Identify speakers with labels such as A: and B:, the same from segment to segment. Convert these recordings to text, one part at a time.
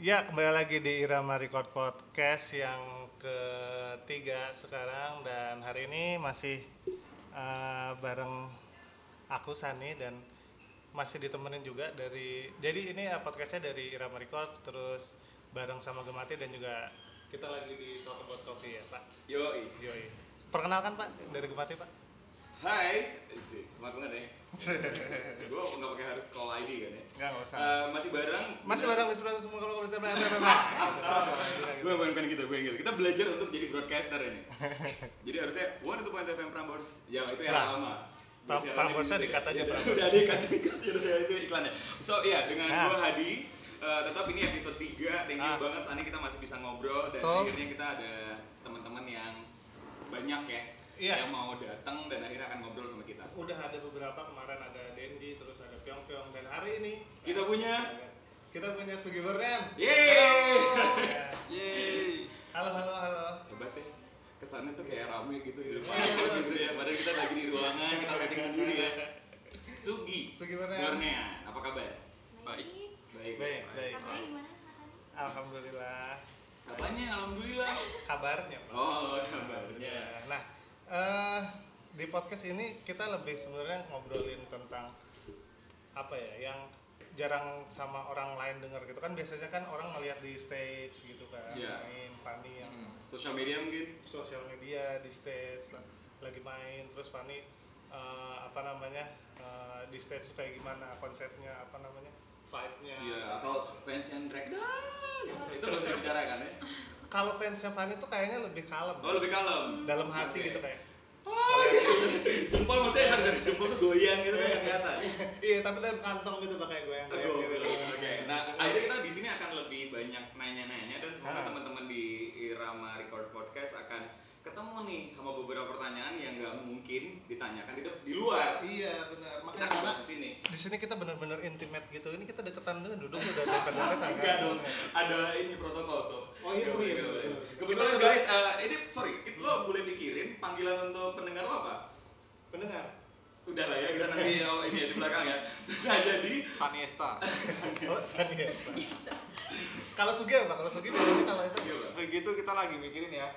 A: Ya, kembali lagi di Irama Record Podcast yang ketiga sekarang dan hari ini masih uh, bareng aku Sani dan masih ditemenin juga dari jadi ini uh, podcastnya dari Irama Record terus bareng sama Gemati dan juga kita lagi di Talk About Coffee ya Pak.
B: Yoi.
A: Yoi. Perkenalkan Pak dari Gemati Pak.
B: Hai, semangat banget ya. Gue nggak pakai harus call ID kan ya.
A: Enggak usah.
B: Eh, masih bareng.
A: masih bareng di sebelah semua kalau bersama
B: Gue bukan gitu, gue gitu. Kita belajar untuk jadi broadcaster ini. jadi harusnya one itu point FM Prambors. Ya itu yang lama.
A: Pramborsnya dikat aja, Prambors.
B: Udah dikat, dikat. Ya itu iklannya. So iya dengan
A: Nah.
B: gue Hadi. eh, tetap ini episode 3 Thank you
A: Ah.
B: banget Tani kita masih bisa ngobrol dan akhirnya kita ada teman-teman yang banyak ya
A: Iya.
B: yang mau datang dan akhirnya akan ngobrol sama kita.
A: udah ada beberapa kemarin ada Dendi terus ada Pyong Pyong dan hari ini
B: Kita punya?
A: kita punya Sugi Bernian
B: Yeay!
C: Yeay.
A: halo halo halo
B: hebat ya kesannya tuh kayak rame gitu di depan
A: Iya.
B: gitu ya padahal kita lagi di ruangan kita setting sendiri ya Sugi
A: Sugi.
B: Bornea apa kabar
C: Baik.
B: baik
A: baik baik
D: Kabarnya gimana Mas Andi?
A: alhamdulillah
B: apanya alhamdulillah
A: kabarnya Pak.
B: oh
A: di podcast ini kita lebih sebenarnya ngobrolin tentang apa ya yang jarang sama orang lain dengar gitu. Kan biasanya kan orang ngeliat di stage gitu kan
B: Iya.
A: main funny yang
B: Hmm. sosial media mungkin.
A: Sosial media di stage lah, lagi main terus Fani eh, apa namanya eh, di stage tuh kayak gimana konsepnya apa namanya vibe-nya.
B: Iya atau fans yang drag down itu gak usah dibicarakan ya?
A: Kalau fansnya Fani tuh kayaknya lebih kalem.
B: Oh lebih kalem.
A: Dalam hati
B: Oke.
A: gitu kayak
B: oh gitu. jempol maksudnya sorry, sorry. jempol tuh goyang gitu kan kelihatan
A: iya tapi dalam kantong gitu pakai gue yang
B: Oke, oke. Nah, akhirnya kita di sini akan lebih banyak nanya-nanya dan semoga teman-teman di Irama Record Podcast akan ketemu nih sama beberapa pertanyaan yang nggak mungkin ditanyakan di, di luar.
A: iya benar
B: Kita
A: makanya
B: akan
A: karena
B: di sini.
A: di sini kita benar-benar intimate gitu ini kita deketan dengan duduk udah dekat-dekatan kan
B: Enggak dong, ada ini protokol sob.
A: Oh iya,
B: Nggak
A: oh iya, betul.
B: Kebetulan
A: Kita-
B: guys, eh, ini sorry, lo boleh pikirin panggilan untuk pendengar lo apa?
A: pendengar
B: Udah lah ya, kita nanti oh, ini ya, di belakang ya. Nah jadi,
C: Saniesta.
A: oh Saniesta kalau Sugi apa kalau Sugi biasanya kalau itu?
C: Begitu kita lagi mikirin ya.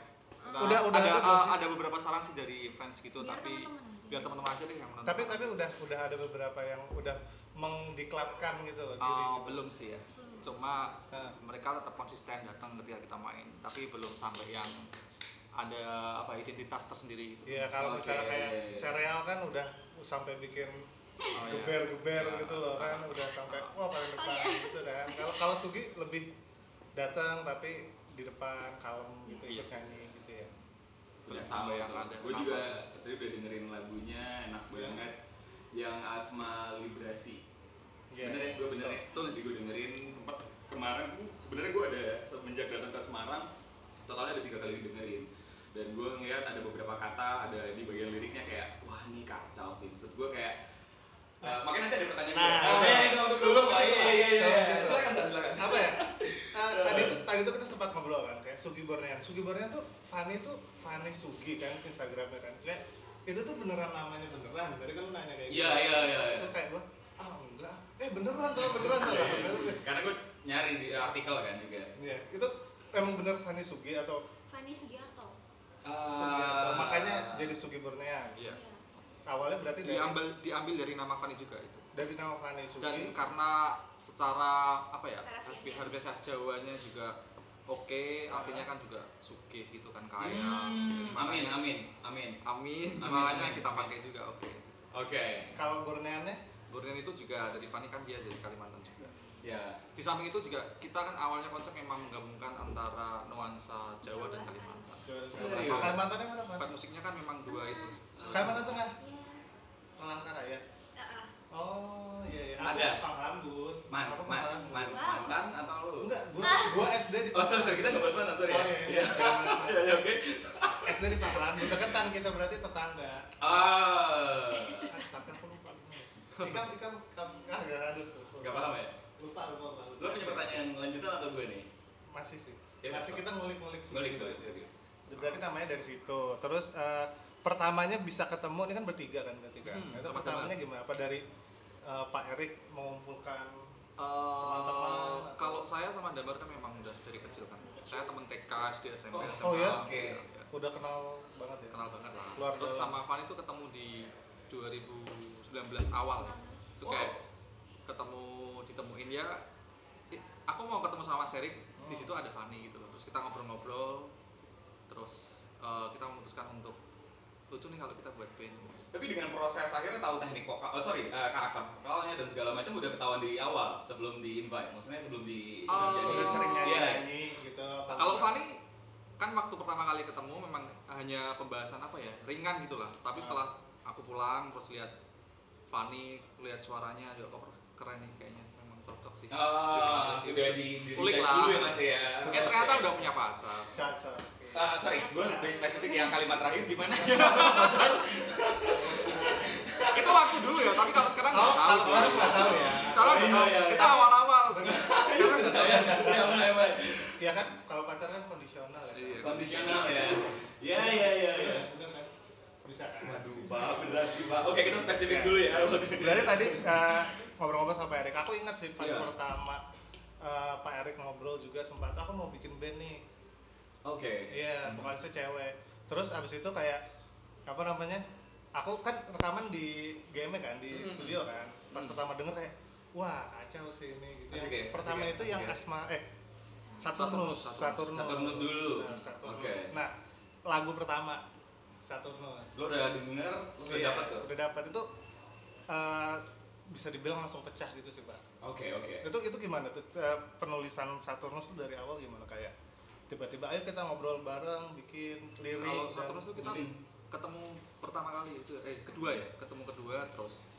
C: Nah,
A: Udah- udah
C: ada
A: ada sih?
C: ada beberapa saran sih dari fans gitu
D: Biar
C: tapi
D: teman-teman aja.
C: biar teman-teman aja deh yang menonton.
A: tapi tapi udah udah ada beberapa yang udah mengdiklatkan gitu loh
C: Ah,
A: diri
C: belum sih ya. Cuma
A: Ah.
C: mereka tetap konsisten datang ketika kita main, tapi belum sampai yang ada apa identitas tersendiri gitu.
A: Iya kalau
B: Oke.
A: misalnya kayak serial kan udah sampai bikin
C: Oh, iya.
A: geber-geber
C: Iya.
A: gitu loh kan udah sampai wah paling depan gitu kan kalau kalau Sugi lebih datang tapi di depan kalem gitu
C: Iya
A: ikut nyanyi gitu ya
C: Belum sampai yang ada.
B: Gue juga tadi udah dengerin lagunya enak banget. Yang Asma Librasi.
A: Iya,
B: bener ya, gue bener ya.
C: betul.
B: Tadi gue dengerin sempat kemarin. Gue sebenarnya gue ada semenjak datang ke Semarang, totalnya ada tiga kali dengerin. Dan gue ngeliat ada beberapa kata, ada di bagian liriknya kayak, wah ini kacau sih. Maksud gue kayak, eh, makanya nanti ada pertanyaan
A: Nah,
B: gue.
A: iya.
B: itu maksud gue.
A: Sebelum ke situ,
B: iya, iya, iya, iya. Silakan,
A: apa ya Eh, tadi tuh tadi tuh kita sempat ngobrol kan kayak Sugi Bornean Sugi Bornean tuh Fanny tuh Fanny Sugi kan Instagramnya kan kayak itu tuh beneran namanya beneran tadi kan lu nanya kayak
B: Iya, iya, iya.
A: itu kayak gua ah enggak eh beneran tuh beneran tuh
B: Iya. Karena gue nyari di artikel kan juga.
A: Iya, itu emang bener Fanny Sugi atau
D: Fani Sugiarto.
A: Sugiarto
B: Ah.
A: makanya jadi Sugi Bornean
C: Iya.
D: Iya.
A: Awalnya berarti dari
C: Diambil diambil dari nama Fanny juga itu.
A: dari nama Fanny Sugi
C: Dan karena secara apa ya
D: Harfiah.
C: harfiah harfiah Jawanya juga oke, artinya kan juga sugih gitu kan kaya.
B: Hmm,
C: Gitu.
B: amin,
C: Makanya-
B: amin, amin.
C: Amin.
B: Amin,
C: Makanya kita pakai juga oke.
B: Oke.
A: kalau Borneannya
C: Bornean itu juga dari Fanny kan dia dari Kalimantan juga.
B: Ya.
C: Di samping itu juga kita kan awalnya konsep memang menggabungkan antara nuansa Jawa dan
D: Jawa,
C: Kalimantan.
B: Serius?
A: Kalimantannya mana Pak?
C: Vibe musiknya kan memang dua itu.
A: Kalimantan Tengah. Palangkaraya
D: Ah, ah.
A: oh iya iya
B: Ada.
A: Aku Panglambun
B: Man,
A: aku
B: man, man,
D: Wow.
B: mantan atau lu?
A: enggak gua gua SD di
B: Oh, sorry, sorry, kita nggak bahas mantan, sorry
A: Oh,
B: ya.
A: iya, iya,
B: Iya, iya, iya, oke.
A: SD di Panglambun deketan kita berarti tetangga
B: Ah,
A: Ah, tapi aku lupa ikan ikan ikan ah nggak aduh
B: nggak paham ya?
A: lupa lupa lupa.
B: Lo punya pertanyaan lanjutan atau gue nih?
A: masih sih
B: Ya,
A: masih kita ngulik-ngulik sih.
B: Ngulik,
A: Gitu
B: ngulik,
A: berarti namanya dari situ terus eh, pertamanya bisa ketemu ini kan bertiga kan bertiga
C: Hmm,
A: itu pertamanya gimana apa dari eh, Pak Erik mengumpulkan
C: Eh,
A: Teman-teman,
C: kalau saya sama Damar kan memang udah dari kecil kan. Saya temen TK, SD, SMP,
A: Oh,
C: SMA.
A: oh ya?
B: Oke.
C: Iya.
A: Udah kenal banget ya?
C: kenal banget lah.
A: Luar
C: Terus
A: dalam.
C: sama Fanny itu ketemu di 2019 awal. Itu kayak ketemu ditemuin ya. Aku mau ketemu sama Mas Erik, di
A: Hmm.
C: situ ada Fanny gitu loh. Terus kita ngobrol-ngobrol. Terus eh, kita memutuskan untuk lucu nih kalau kita buat band.
B: Tapi dengan proses akhirnya tahu teknik vokal, oh sorry, eh, karakter vokalnya dan segala macam udah ketahuan di awal sebelum di invite. Maksudnya sebelum di
C: Oh,
B: jadi-
A: Udah sering nyanyi,
B: Iya.
A: nyanyi gitu.
C: Kalau? Fanny kan waktu pertama kali ketemu memang hanya pembahasan apa ya ringan gitulah. Tapi
A: Ah.
C: setelah aku pulang terus lihat Fanny, lihat suaranya juga kok keren nih kayaknya memang cocok sih.
B: Oh, sudah di, di
C: Kulik lah.
B: dulu ya mas ya.
C: Eh ternyata udah punya pacar.
A: Caca.
B: Ah, sorry, gue lebih spesifik yang kalimat terakhir gimana?
C: Itu waktu dulu ya, tapi kalau sekarang
A: Oh,
C: nggak tahu.
A: kalau sekarang nggak tahu ya.
C: Sekarang
B: Oh, iya,
C: tahu.
B: iya, iya.
C: Kita awal-awal.
B: ya mulai mulai.
A: Ya kan kalau pacar kan kondisional ya.
B: Kondisional ya. Ya ya ya?
A: Bisa kan?
B: Waduh, pak beneran sih pak. Oke kita spesifik dulu ya.
A: Berarti tadi eh, ngobrol-ngobrol sama Pak Erik, aku ingat sih pas pertama eh, Pak Erik ngobrol juga sempat aku mau bikin band nih.
B: Oke.
A: Iya, vokalisnya cewek. Terus abis itu kayak apa namanya? Aku kan rekaman di game kan di
B: Hmm.
A: studio kan. Pas
B: Hmm.
A: pertama denger kayak wah kacau sih ini gitu.
B: Asik
A: Yang
B: ya,
A: pertama
B: asik ya,
A: itu yang
B: asik ya.
A: Asma eh Saturnus,
C: Saturnus,
A: Saturnus.
B: Saturnus dulu.
A: Nah, Saturnus.
B: Oke.
A: Nah, lagu pertama Saturnus.
B: Lo udah denger, lo udah
A: Iya,
B: dapat tuh.
A: Udah dapat itu eh, bisa dibilang langsung pecah gitu sih, Pak.
B: Oke oke.
A: Itu itu gimana tuh Eh, penulisan Saturnus tuh dari awal gimana kayak tiba-tiba ayo kita ngobrol bareng bikin lirik
C: Kalau itu kita
A: musik.
C: ketemu pertama kali itu eh kedua ya, ketemu kedua terus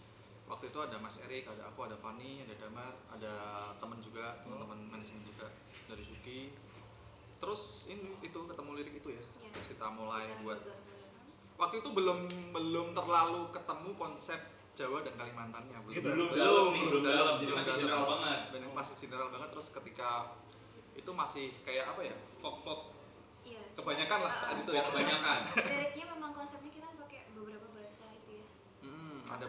C: waktu itu ada Mas Erik, ada aku, ada Fani, ada Damar, ada temen juga, teman-teman manajemen juga dari Suki. Terus ini itu ketemu lirik itu ya.
D: Iya.
C: Terus kita mulai
D: Kita
C: buat waktu itu belum belum terlalu ketemu konsep Jawa dan Kalimantannya belum
A: Gitu.
B: Belum dalam nih, belum dalam. Jadi masih general banget.
C: Masih general banget terus ketika itu masih kayak apa ya folk folk
D: Iya.
C: kebanyakan lah saat
D: Ah,
C: itu ya kebanyakan
D: Liriknya memang konsepnya kita pakai beberapa bahasa itu ya.
C: hmm, ada.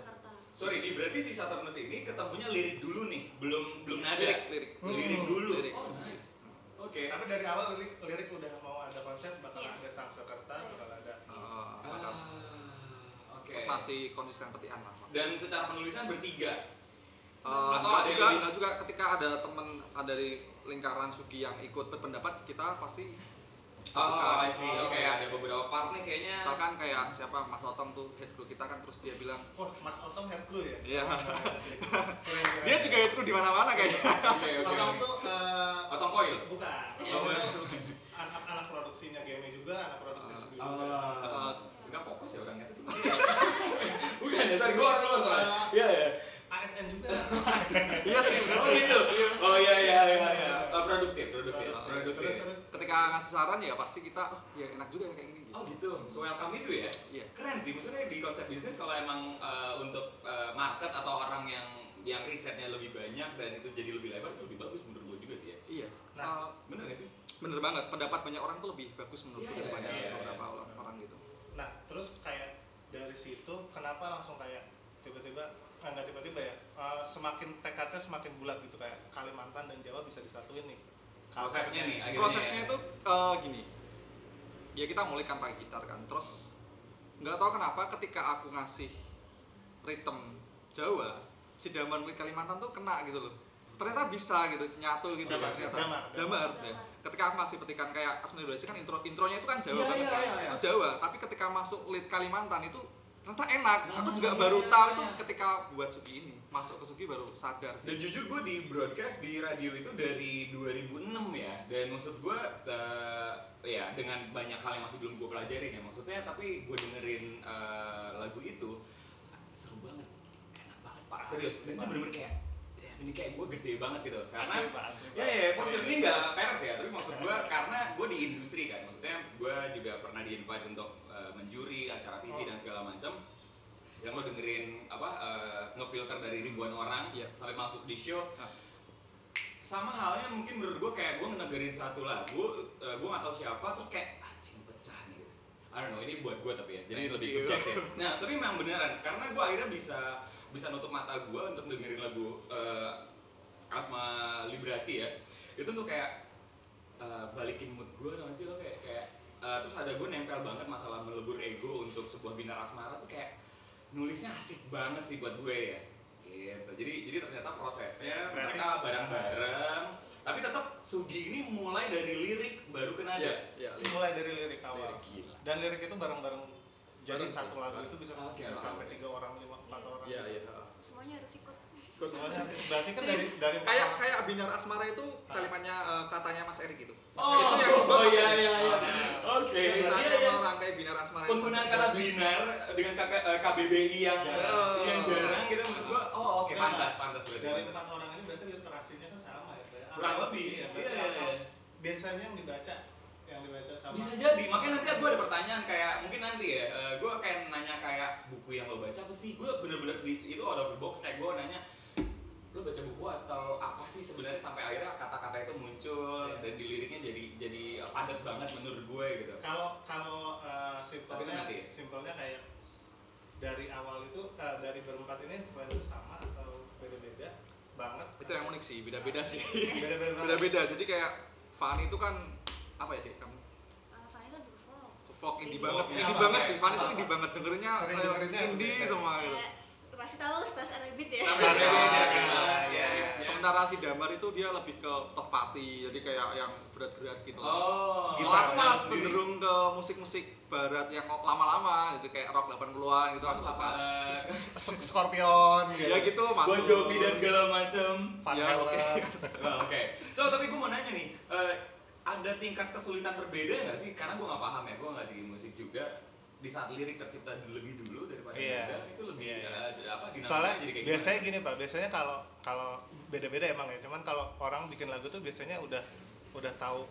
B: Sorry, ini berarti si Saturnus ini ketemunya lirik dulu nih, belum belum
D: Iya.
B: nada.
C: lirik lirik
A: Hmm.
B: Lirik dulu.
C: Lirik.
B: Oh nice. Oke.
A: Tapi dari awal lirik, lirik udah mau ada konsep bakal
D: Iya.
A: ada Sangsekerta,
D: Iya.
A: bakal ada
C: Uh,
B: Ah,
C: bakal-
B: Oke.
C: terus masih konsisten petian lah
B: Dan secara penulisan bertiga.
C: Uh,
B: Atau
C: enggak
B: ada
C: juga,
B: yang lebih-
C: enggak juga ketika ada temen ada dari lingkaran Sugi yang ikut berpendapat kita pasti
B: Oh, I
C: Bukan.
B: see. Oke, ada beberapa part nih kayaknya.
C: misalkan kayak siapa Mas Otong tuh head crew kita kan terus dia bilang
A: Wah, Mas Otong head crew ya?
C: Iya.
A: Keren, keren.
C: dia juga head crew di mana-mana kayaknya
B: Oke, oke.
A: Otong tuh eh,
B: Otong Coil.
A: bukan. Otong tuh anak anak produksinya game juga, anak produksi Sugi juga.
C: Uh,
B: Enggak fokus ya orangnya tuh. Bukan ya, sorry, gue orang luar soalnya.
A: Ah.
B: Iya, iya.
A: ASN juga.
C: iya sih bener
B: Oh
C: sih
B: gitu. Oh iya iya iya iya. Eh, produktif, produktif,
A: Terus
B: produktif.
A: terus
C: ketika ngasih saran ya pasti kita oh ya enak juga ya kayak gini gitu.
B: Oh gitu. So welcome itu ya.
C: Iya.
B: Keren sih. Maksudnya di konsep bisnis kalau emang eh, untuk eh, market atau orang yang yang risetnya lebih banyak dan itu jadi lebih lebar itu lebih bagus menurut gue juga sih ya.
C: Iya.
A: Nah.
C: Uh,
B: Bener gak sih?
C: bener banget pendapat banyak orang tuh lebih bagus menurut
B: Iya,
C: gue
B: iya,
C: daripada
B: iya,
C: beberapa
B: iya.
C: orang, orang gitu.
A: Nah, terus kayak dari situ kenapa langsung kayak tiba-tiba nggak tiba-tiba ya eh, semakin tekadnya semakin bulat gitu kayak Kalimantan dan Jawa bisa disatuin nih
B: Prosesnya nih, akhirnya
C: Prosesnya
B: ya.
C: itu uh, gini. Ya kita mulai kan pakai gitar kan. Terus nggak tahu kenapa ketika aku ngasih ritme Jawa, si Damar ke Kalimantan tuh kena gitu loh. Ternyata bisa gitu, nyatu gitu
A: Siapa?
C: ternyata.
A: Damar,
C: Damar.
D: Damar.
C: ya. Ketika aku ngasih petikan kayak Asmi kan intro intronya itu kan Jawa
B: Iya,
C: banget
B: iya,
C: kan.
B: iya, iya.
C: Itu Jawa, tapi ketika masuk lead Kalimantan itu ternyata enak. aku
B: Nah,
C: juga
B: iya,
C: baru
B: iya,
C: tahu
B: iya.
C: itu ketika buat Sugi ini. Masuk ke Sugi baru sadar
B: Dan
C: sih.
B: jujur gue di broadcast di radio itu dari 2006 ya Dan maksud gue eh, ya dengan banyak hal yang masih belum gue pelajarin ya Maksudnya tapi gue dengerin eh, lagu itu Seru banget, enak banget pak Serius, dan itu bener-bener kayak "Ya, ini kayak gue gede banget gitu Karena
A: Asli, Pak, asli, Pak.
B: Ya ya, maksud ini nggak peres ya, tapi maksud gue karena gue di industri kan, maksudnya gue juga pernah di invite untuk eh, menjuri acara TV
A: Oh.
B: dan segala macam. Yang lo dengerin apa eh, ngefilter dari ribuan orang
C: Iya.
B: sampai masuk di show.
C: Nah.
B: Sama halnya mungkin menurut gue kayak gue ngedengerin satu lagu, eh, gue nggak tahu siapa, terus kayak anjing pecah nih. gitu. I don't know, ini buat gue tapi ya, jadi
C: Thank
B: lebih subjektif. Nah, tapi memang beneran karena gue akhirnya bisa bisa nutup mata gue untuk dengerin lagu eh, Asma Librasi ya itu tuh kayak uh, balikin mood gue tau gak sih lo kayak kayak uh, terus ada gue nempel banget masalah melebur ego untuk sebuah binar asmara tuh kayak nulisnya asik banget sih buat gue ya gitu jadi jadi ternyata prosesnya
A: Berarti-
B: mereka bareng-bareng tapi tetap Sugi ini mulai dari lirik baru ke nada
C: Iya, iya.
A: mulai dari lirik awal
B: Lirik gila.
A: dan lirik itu bareng-bareng jadi
C: Bareng
A: satu lagu
C: bareng.
A: itu bisa,
B: Oke,
A: bisa sampai tiga orang lima empat
D: Iya.
A: orang
C: Iya, iya.
D: Semuanya harus ikut.
A: Semuanya berarti kan dari dari
C: Kayak kayak binar asmara itu kalimatnya eh, katanya Mas Erik itu.
B: Oh, oh iya iya iya oke iya, iya.
C: merangkai binar asmara
B: penggunaan kata binar dengan kakak eh, KBBI yang
A: Jarang.
B: yang jarang gitu maksud gua oh oke
A: Ya,
B: pantas pantas berarti
A: dari empat orang ini berarti interaksinya kan sama ya ya?
B: Kurang lebih.
A: iya,
B: Iya, iya, iya.
A: biasanya yang dibaca yang dibaca sama
B: bisa jadi makanya nanti gue ada pertanyaan kayak mungkin nanti ya gue kayak nanya kayak buku yang lo baca apa sih gue bener-bener itu out of the box kayak gue nanya lo baca buku atau apa sih sebenarnya sampai akhirnya kata-kata itu muncul
A: Iya.
B: dan di liriknya jadi jadi padat banget menurut gue gitu
A: kalau kalau uh, simpelnya
B: nanti.
A: simpelnya kayak dari awal itu uh, dari berempat ini influencer sama atau beda-beda banget
C: Itu yang unik sih, beda-beda sih.
A: beda-beda
C: Beda-beda. Jadi kayak Fanny itu kan apa ya, Dek? Kamu
D: Uh, Fanny lebih ke folk.
C: folk indie
D: Indie.
C: banget,
A: Iya,
C: indie
A: apa?
C: banget sih. Fanny itu
A: Apa?
C: indie banget dengerinnya
A: Sering
C: eh,
A: dengerinnya
C: indie semua gitu.
D: Kayak pasti tahu Stars and Rabbit ya.
C: Stars
B: and ya,
A: ya,
B: ya, ya.
C: Sementara si Damar itu dia lebih ke topati, jadi kayak yang berat-berat gitu.
B: oh
A: Gitar.
C: Kalau aku malah
B: sendiri.
C: cenderung ke musik-musik barat yang lama-lama gitu kayak rock 80-an gitu aku suka.
B: Eh,
A: Scorpion gitu
C: Ya gitu masuk.
B: Bon Jovi dan segala macem
A: Van
C: Ya, oke.
B: Oh, Oke, so tapi gue mau nanya nih, eh, ada tingkat kesulitan berbeda nggak sih? Karena gue nggak paham ya, gue nggak di musik juga. Di saat lirik tercipta lebih dulu daripada
A: Iya.
B: nada, itu lebih
A: Iya, iya.
B: eh, apa?
A: soalnya
B: jadi kayak
A: biasanya gini pak biasanya kalau kalau beda-beda emang ya cuman kalau orang bikin lagu tuh biasanya udah udah tahu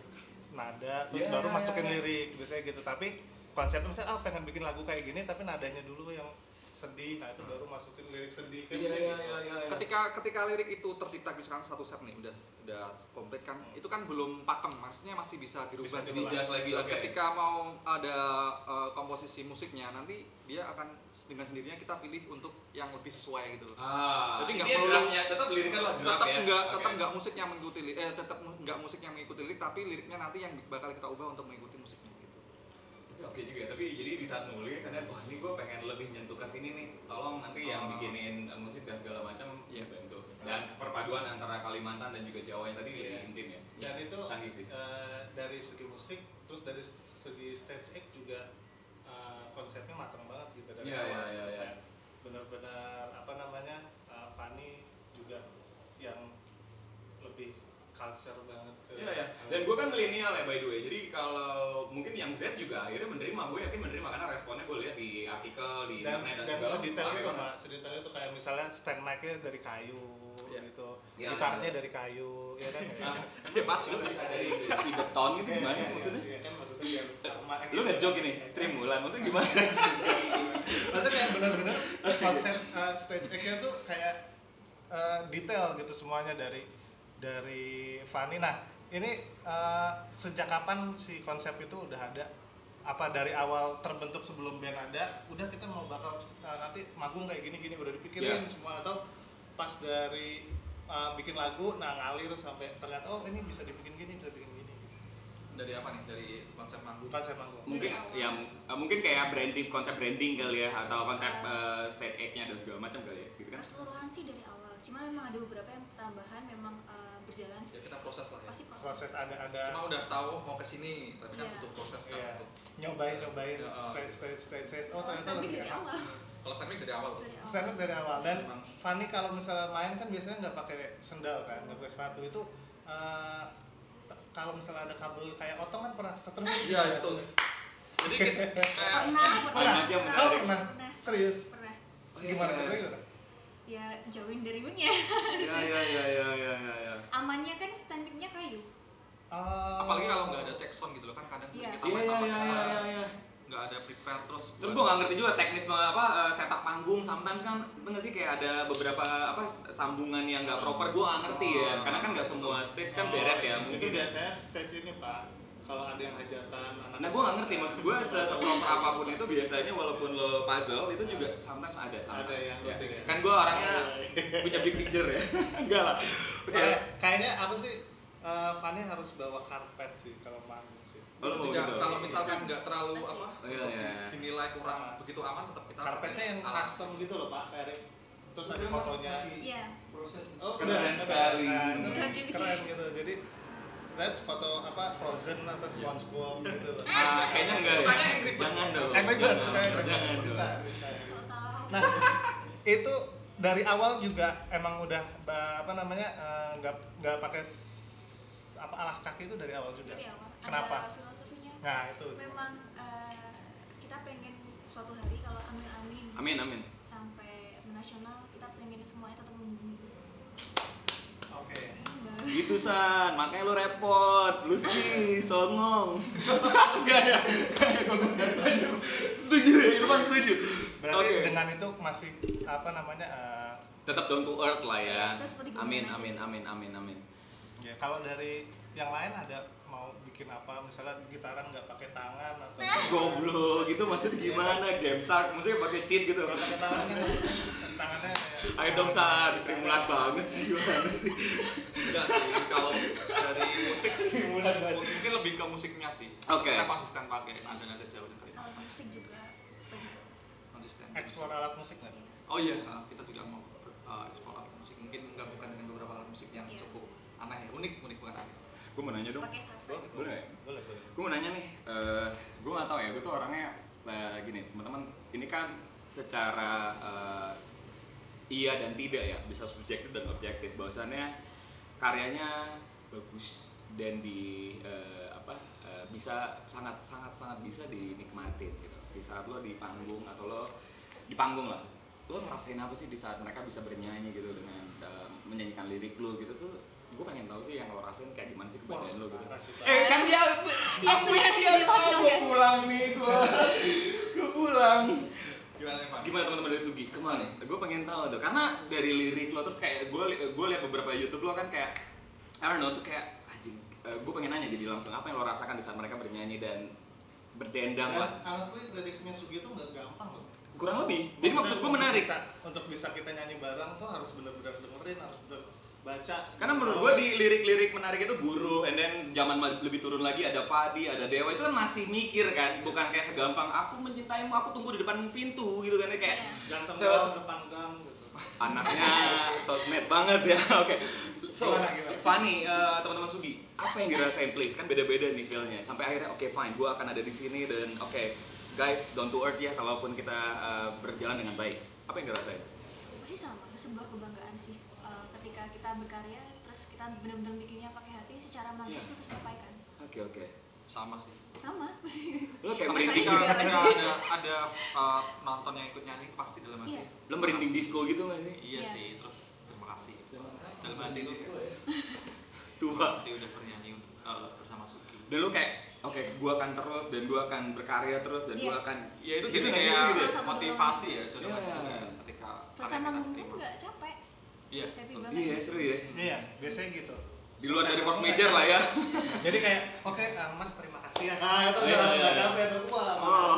A: nada terus
B: Iya,
A: baru
B: iya,
A: masukin
B: iya.
A: lirik biasanya gitu tapi konsepnya misalnya ah pengen bikin lagu kayak gini tapi nadanya dulu yang sedih nah itu baru masukin lirik sedih kan
B: Iya, iya,
A: gitu.
B: iya, iya.
C: ketika ketika lirik itu tercipta misalkan satu set nih udah udah komplit kan itu kan belum pakem maksudnya masih bisa dirubah
A: Bisa.
B: Dijas lagi, oke.
C: ketika mau ada uh, komposisi musiknya nanti dia akan dengan sendirinya kita pilih untuk yang lebih sesuai gitu loh
B: Ah,
C: Jadi nggak perlu-
B: draftnya, tetap liriknya lah draft
C: tetap
B: ya.
C: enggak
B: Oke.
C: tetap enggak musik yang mengikuti eh tetap mu- enggak musik yang mengikuti lirik tapi liriknya nanti yang bakal kita ubah untuk mengikuti musiknya gitu.
B: Oke juga, tapi jadi di saat nulis, ada wah ini gue pengen lebih nyentuh ke sini nih, tolong nanti yang
C: Oh.
B: bikinin eh, musik dan segala macam
C: Iya.
B: bantu. Dan perpaduan antara Kalimantan dan juga Jawa yang tadi
A: Iya.
B: lebih intim ya.
A: dan itu
B: Canggih sih.
A: eh, dari segi musik terus dari segi stage act juga eh, konsepnya matang banget gitu dari
B: Iya,
A: awal
B: iya,
A: gitu.
B: iya, iya.
A: Kayak benar-benar apa namanya eh, Fanny juga yang culture banget ke
B: Iya ya. Dan gue kan milenial ya by the way. Jadi kalau mungkin yang Z juga akhirnya menerima, gue yakin menerima karena responnya gue lihat di artikel di
A: dan,
B: internet dan,
A: dan
B: segala
A: sedetail itu pak sedetail itu kayak misalnya stand mic-nya dari kayu
C: Iya.
A: gitu
B: Iya,
A: gitarnya
B: iya.
A: dari kayu ya kan
B: Ah,
C: Ya pas
B: lu bisa dari si beton gitu
A: Iya,
B: gimana
A: iya,
B: sih maksudnya?
A: iya, kan maksudnya biar sama
B: Lu nggak joke ini, Trimulan, maksudnya gimana?
A: Maksudnya kayak bener-bener konsep uh, stage act-nya tuh kayak uh, detail gitu semuanya dari dari Fanny. Nah ini uh, sejak kapan si konsep itu udah ada? Apa dari awal terbentuk sebelum band ada? Udah kita mau bakal uh, nanti magung kayak gini-gini udah dipikirin
B: Iya.
A: semua atau pas dari uh, bikin lagu nah ngalir sampai ternyata oh ini bisa dibikin gini bisa dibikin gini
C: Dari apa nih? Dari konsep manggung.
A: konsep manggung
B: mungkin ya eh, mungkin kayak branding konsep branding kali ya atau konsep eh, state act-nya dan segala macam kali ya gitu kan.
D: Keseluruhan sih dari awal. Cuma memang ada beberapa yang tambahan memang uh, berjalan
C: Ya
D: sih.
C: kita proses lah ya.
D: Pasti proses.
A: proses ada ada
C: Cuma udah tahu mau ke sini, tapi kan
D: Iya.
C: butuh proses kan
A: Iya.
C: untuk
A: nyobain nyobain
C: Ya, uh,
A: stage stage stage stage oh ternyata lebih
D: dari
A: enak.
D: awal.
C: kalau standing dari awal.
D: Dari awal.
A: stand dari awal dan
C: Emang.
A: Fanny kalau misalnya main kan biasanya nggak pakai sendal kan nggak pakai sepatu itu eh, t- kalau misalnya ada kabel kayak otong kan pernah kesetrum
C: Iya, betul. Jadi kayak
D: Pernah, pernah,
B: Anak yang
A: oh pernah
D: Pernah.
A: serius
D: Pernah.
B: Oh, iya,
A: gimana
B: iya.
D: Ya jauhin dari.
B: Ya ya ya ya ya ya. ya.
D: Amannya kan standingnya kayu.
A: Oh.
C: apalagi kalau nggak ada check sound gitu loh kan kadang sering
D: Iya.
C: kita
B: Iya
C: main
B: iya
C: tanpa
B: iya
C: check
B: iya
C: sound.
B: iya, iya.
C: nggak ada prepare terus
B: Terus gue gak ngerti juga teknis apa eh, setup panggung sometimes kan bener sih kayak ada beberapa apa sambungan yang nggak proper gue gak ngerti ya karena kan nggak semua stage kan beres ya
A: itu
B: mungkin
A: biasanya stage ini pak kalau ada yang hajatan anak
B: Nah gue gak ngerti, maksud gue seproper apa pun itu biasanya walaupun lo puzzle itu juga sometimes ada sama.
A: Ada yang
B: ya.
A: penting ya.
B: Kan gue orangnya punya big picture ya. Enggak lah.
A: Kayak- kayaknya aku sih eh, Fanny harus bawa karpet sih kalau manggung sih
B: Oh, mau
C: juga
B: gitu?
C: kalau misalkan nggak terlalu
D: Pasti.
C: apa
B: Oh, iya, iya.
C: dinilai kurang begitu aman tetap kita
A: karpetnya yang
C: alas.
A: custom gitu loh Pak Erik terus ada fotonya
D: Iya.
E: proses
A: oh
B: Keren
A: udah.
B: sekali.
A: Nah,
D: dibikin.
A: keren gitu jadi that's foto apa Frozen apa SpongeBob gitu
B: Ah, kayaknya enggak. Ya. Jangan dong.
A: Angry Bird
B: Jangan,
A: kayak
B: Jangan dong.
A: bisa bisa. Nah, itu dari awal juga emang udah apa namanya eh, nggak nggak pakai apa alas kaki itu dari awal juga.
D: Dari awal.
A: Kenapa?
D: Ada filosofinya.
A: Nah itu.
D: Memang eh, kita pengen suatu hari kalau amin amin
B: Amin amin.
D: sampai nasional kita pengen semuanya tetap.
B: Gitu san, makanya lu repot, lu sih songong. Enggak ya? setuju ya, Irfan setuju.
A: Berarti
B: Oke.
A: dengan itu masih apa namanya? eh,
B: Tetap down to earth lah ya. Amin amin
D: sih.
B: amin amin amin.
A: ya kalau dari yang lain ada mau bikin apa? Misalnya gitaran nggak pakai tangan atau
B: Goblok, itu maksudnya gimana? Game shark, maksudnya pakai cheat gitu.
A: nggak pakai tangan kan tangannya
B: Ayo dong san, Sri Mulat banget sih gimana sih?
C: enggak sih kalau dari musik mungkin lebih ke musiknya sih
B: Oke.
C: kita konsisten pakai nada-nada jauh dan kalimat
D: Alat musik juga.
C: konsisten
A: eksplor alat musik nggak?
C: oh iya nah, kita juga mau uh, eksplor alat musik mungkin menggabungkan dengan beberapa alat musik yang
D: Iya.
C: cukup aneh unik unik bukan aneh
B: Gue mau nanya dong.
D: Pakai sampai.
B: Boleh?
A: Boleh boleh.
B: gue mau nanya nih, eh gue gak tahu ya, gue tuh orangnya eh, gini, teman-teman, ini kan secara eh, iya dan tidak ya, bisa subjektif dan objektif. Bahwasannya karyanya bagus dan di eh, apa eh, bisa sangat sangat sangat bisa dinikmatin gitu. Di saat lo di panggung atau lo di panggung lah, lo ngerasain apa sih di saat mereka bisa bernyanyi gitu dengan eh, menyanyikan lirik lo gitu tuh gue pengen tahu sih yang lo rasain kayak gimana sih kebahagiaan lo gitu. Eh kan dia
D: Dia sudah
B: dia gue pulang nih gue gue pulang.
C: Gimana nih pak?
B: Gimana teman-teman dari Sugi? Ke mana gue pengen tahu tuh karena dari lirik lo terus kayak gue gue liat beberapa YouTube lo kan kayak I don't know tuh kayak anjing gue pengen nanya jadi langsung apa yang lo rasakan di saat mereka bernyanyi dan berdendang
A: Dan
B: lah
A: honestly liriknya Sugi itu nggak gampang loh.
B: kurang lebih. Jadi maksud gue menarik.
A: bisa, untuk bisa kita nyanyi bareng tuh harus benar-benar dengerin harus bener baca.
B: Karena menurut gue di lirik-lirik menarik itu guru and then zaman ma- lebih turun lagi ada padi ada dewa itu kan masih mikir kan bukan kayak segampang aku mencintaimu aku tunggu di depan pintu gitu kan kayak
D: Iya.
A: ganteng
B: So-
A: depan gang gitu.
B: Anaknya sosmed banget ya oke. So
A: Gimana, gimana?
B: Fanny eh, teman-teman Sugi apa yang dirasain please? Kan beda-beda nih feelnya. Sampai akhirnya oke fine gue akan ada di sini dan oke guys down to earth ya kalaupun kita eh, berjalan dengan baik. Apa yang dirasain?
D: Pasti sama, sebuah kebanggaan sih. Eh, ketika kita berkarya, terus kita benar-benar bikinnya pakai hati, secara magis
B: Iya.
D: itu tersampaikan.
B: oke oke
C: sama sih
D: Sama, pasti.
B: lo kayak merinding gitu
C: ketika ada ada uh, penonton yang ikut nyanyi pasti dalam hati
D: Iya.
B: lo merinding disco gitu gak sih
C: iya
D: Iya.
C: sih terus terima kasih dalam hati itu
B: tua
C: kasih udah bernyanyi uh, bersama Suki
B: dan lo kayak oke gue akan terus dan gue akan berkarya terus dan gue
D: Iya.
B: akan
C: ya itu
B: Gitu
C: jadi
B: nggak sih?
C: kayak
B: Gitu
D: ya?
C: Motivasi ya dalam yeah. ketika
D: Selesai manggung
C: terima.
D: pun nggak capek.
C: Iya
D: Happy banget.
B: iya seru ya.
A: Iya biasanya gitu.
B: Di luar dari force major lah ya.
A: Jadi kayak oke ah, mas terima kasih ya. Nah itu udah langsung gak capek tuh wah
C: Oh.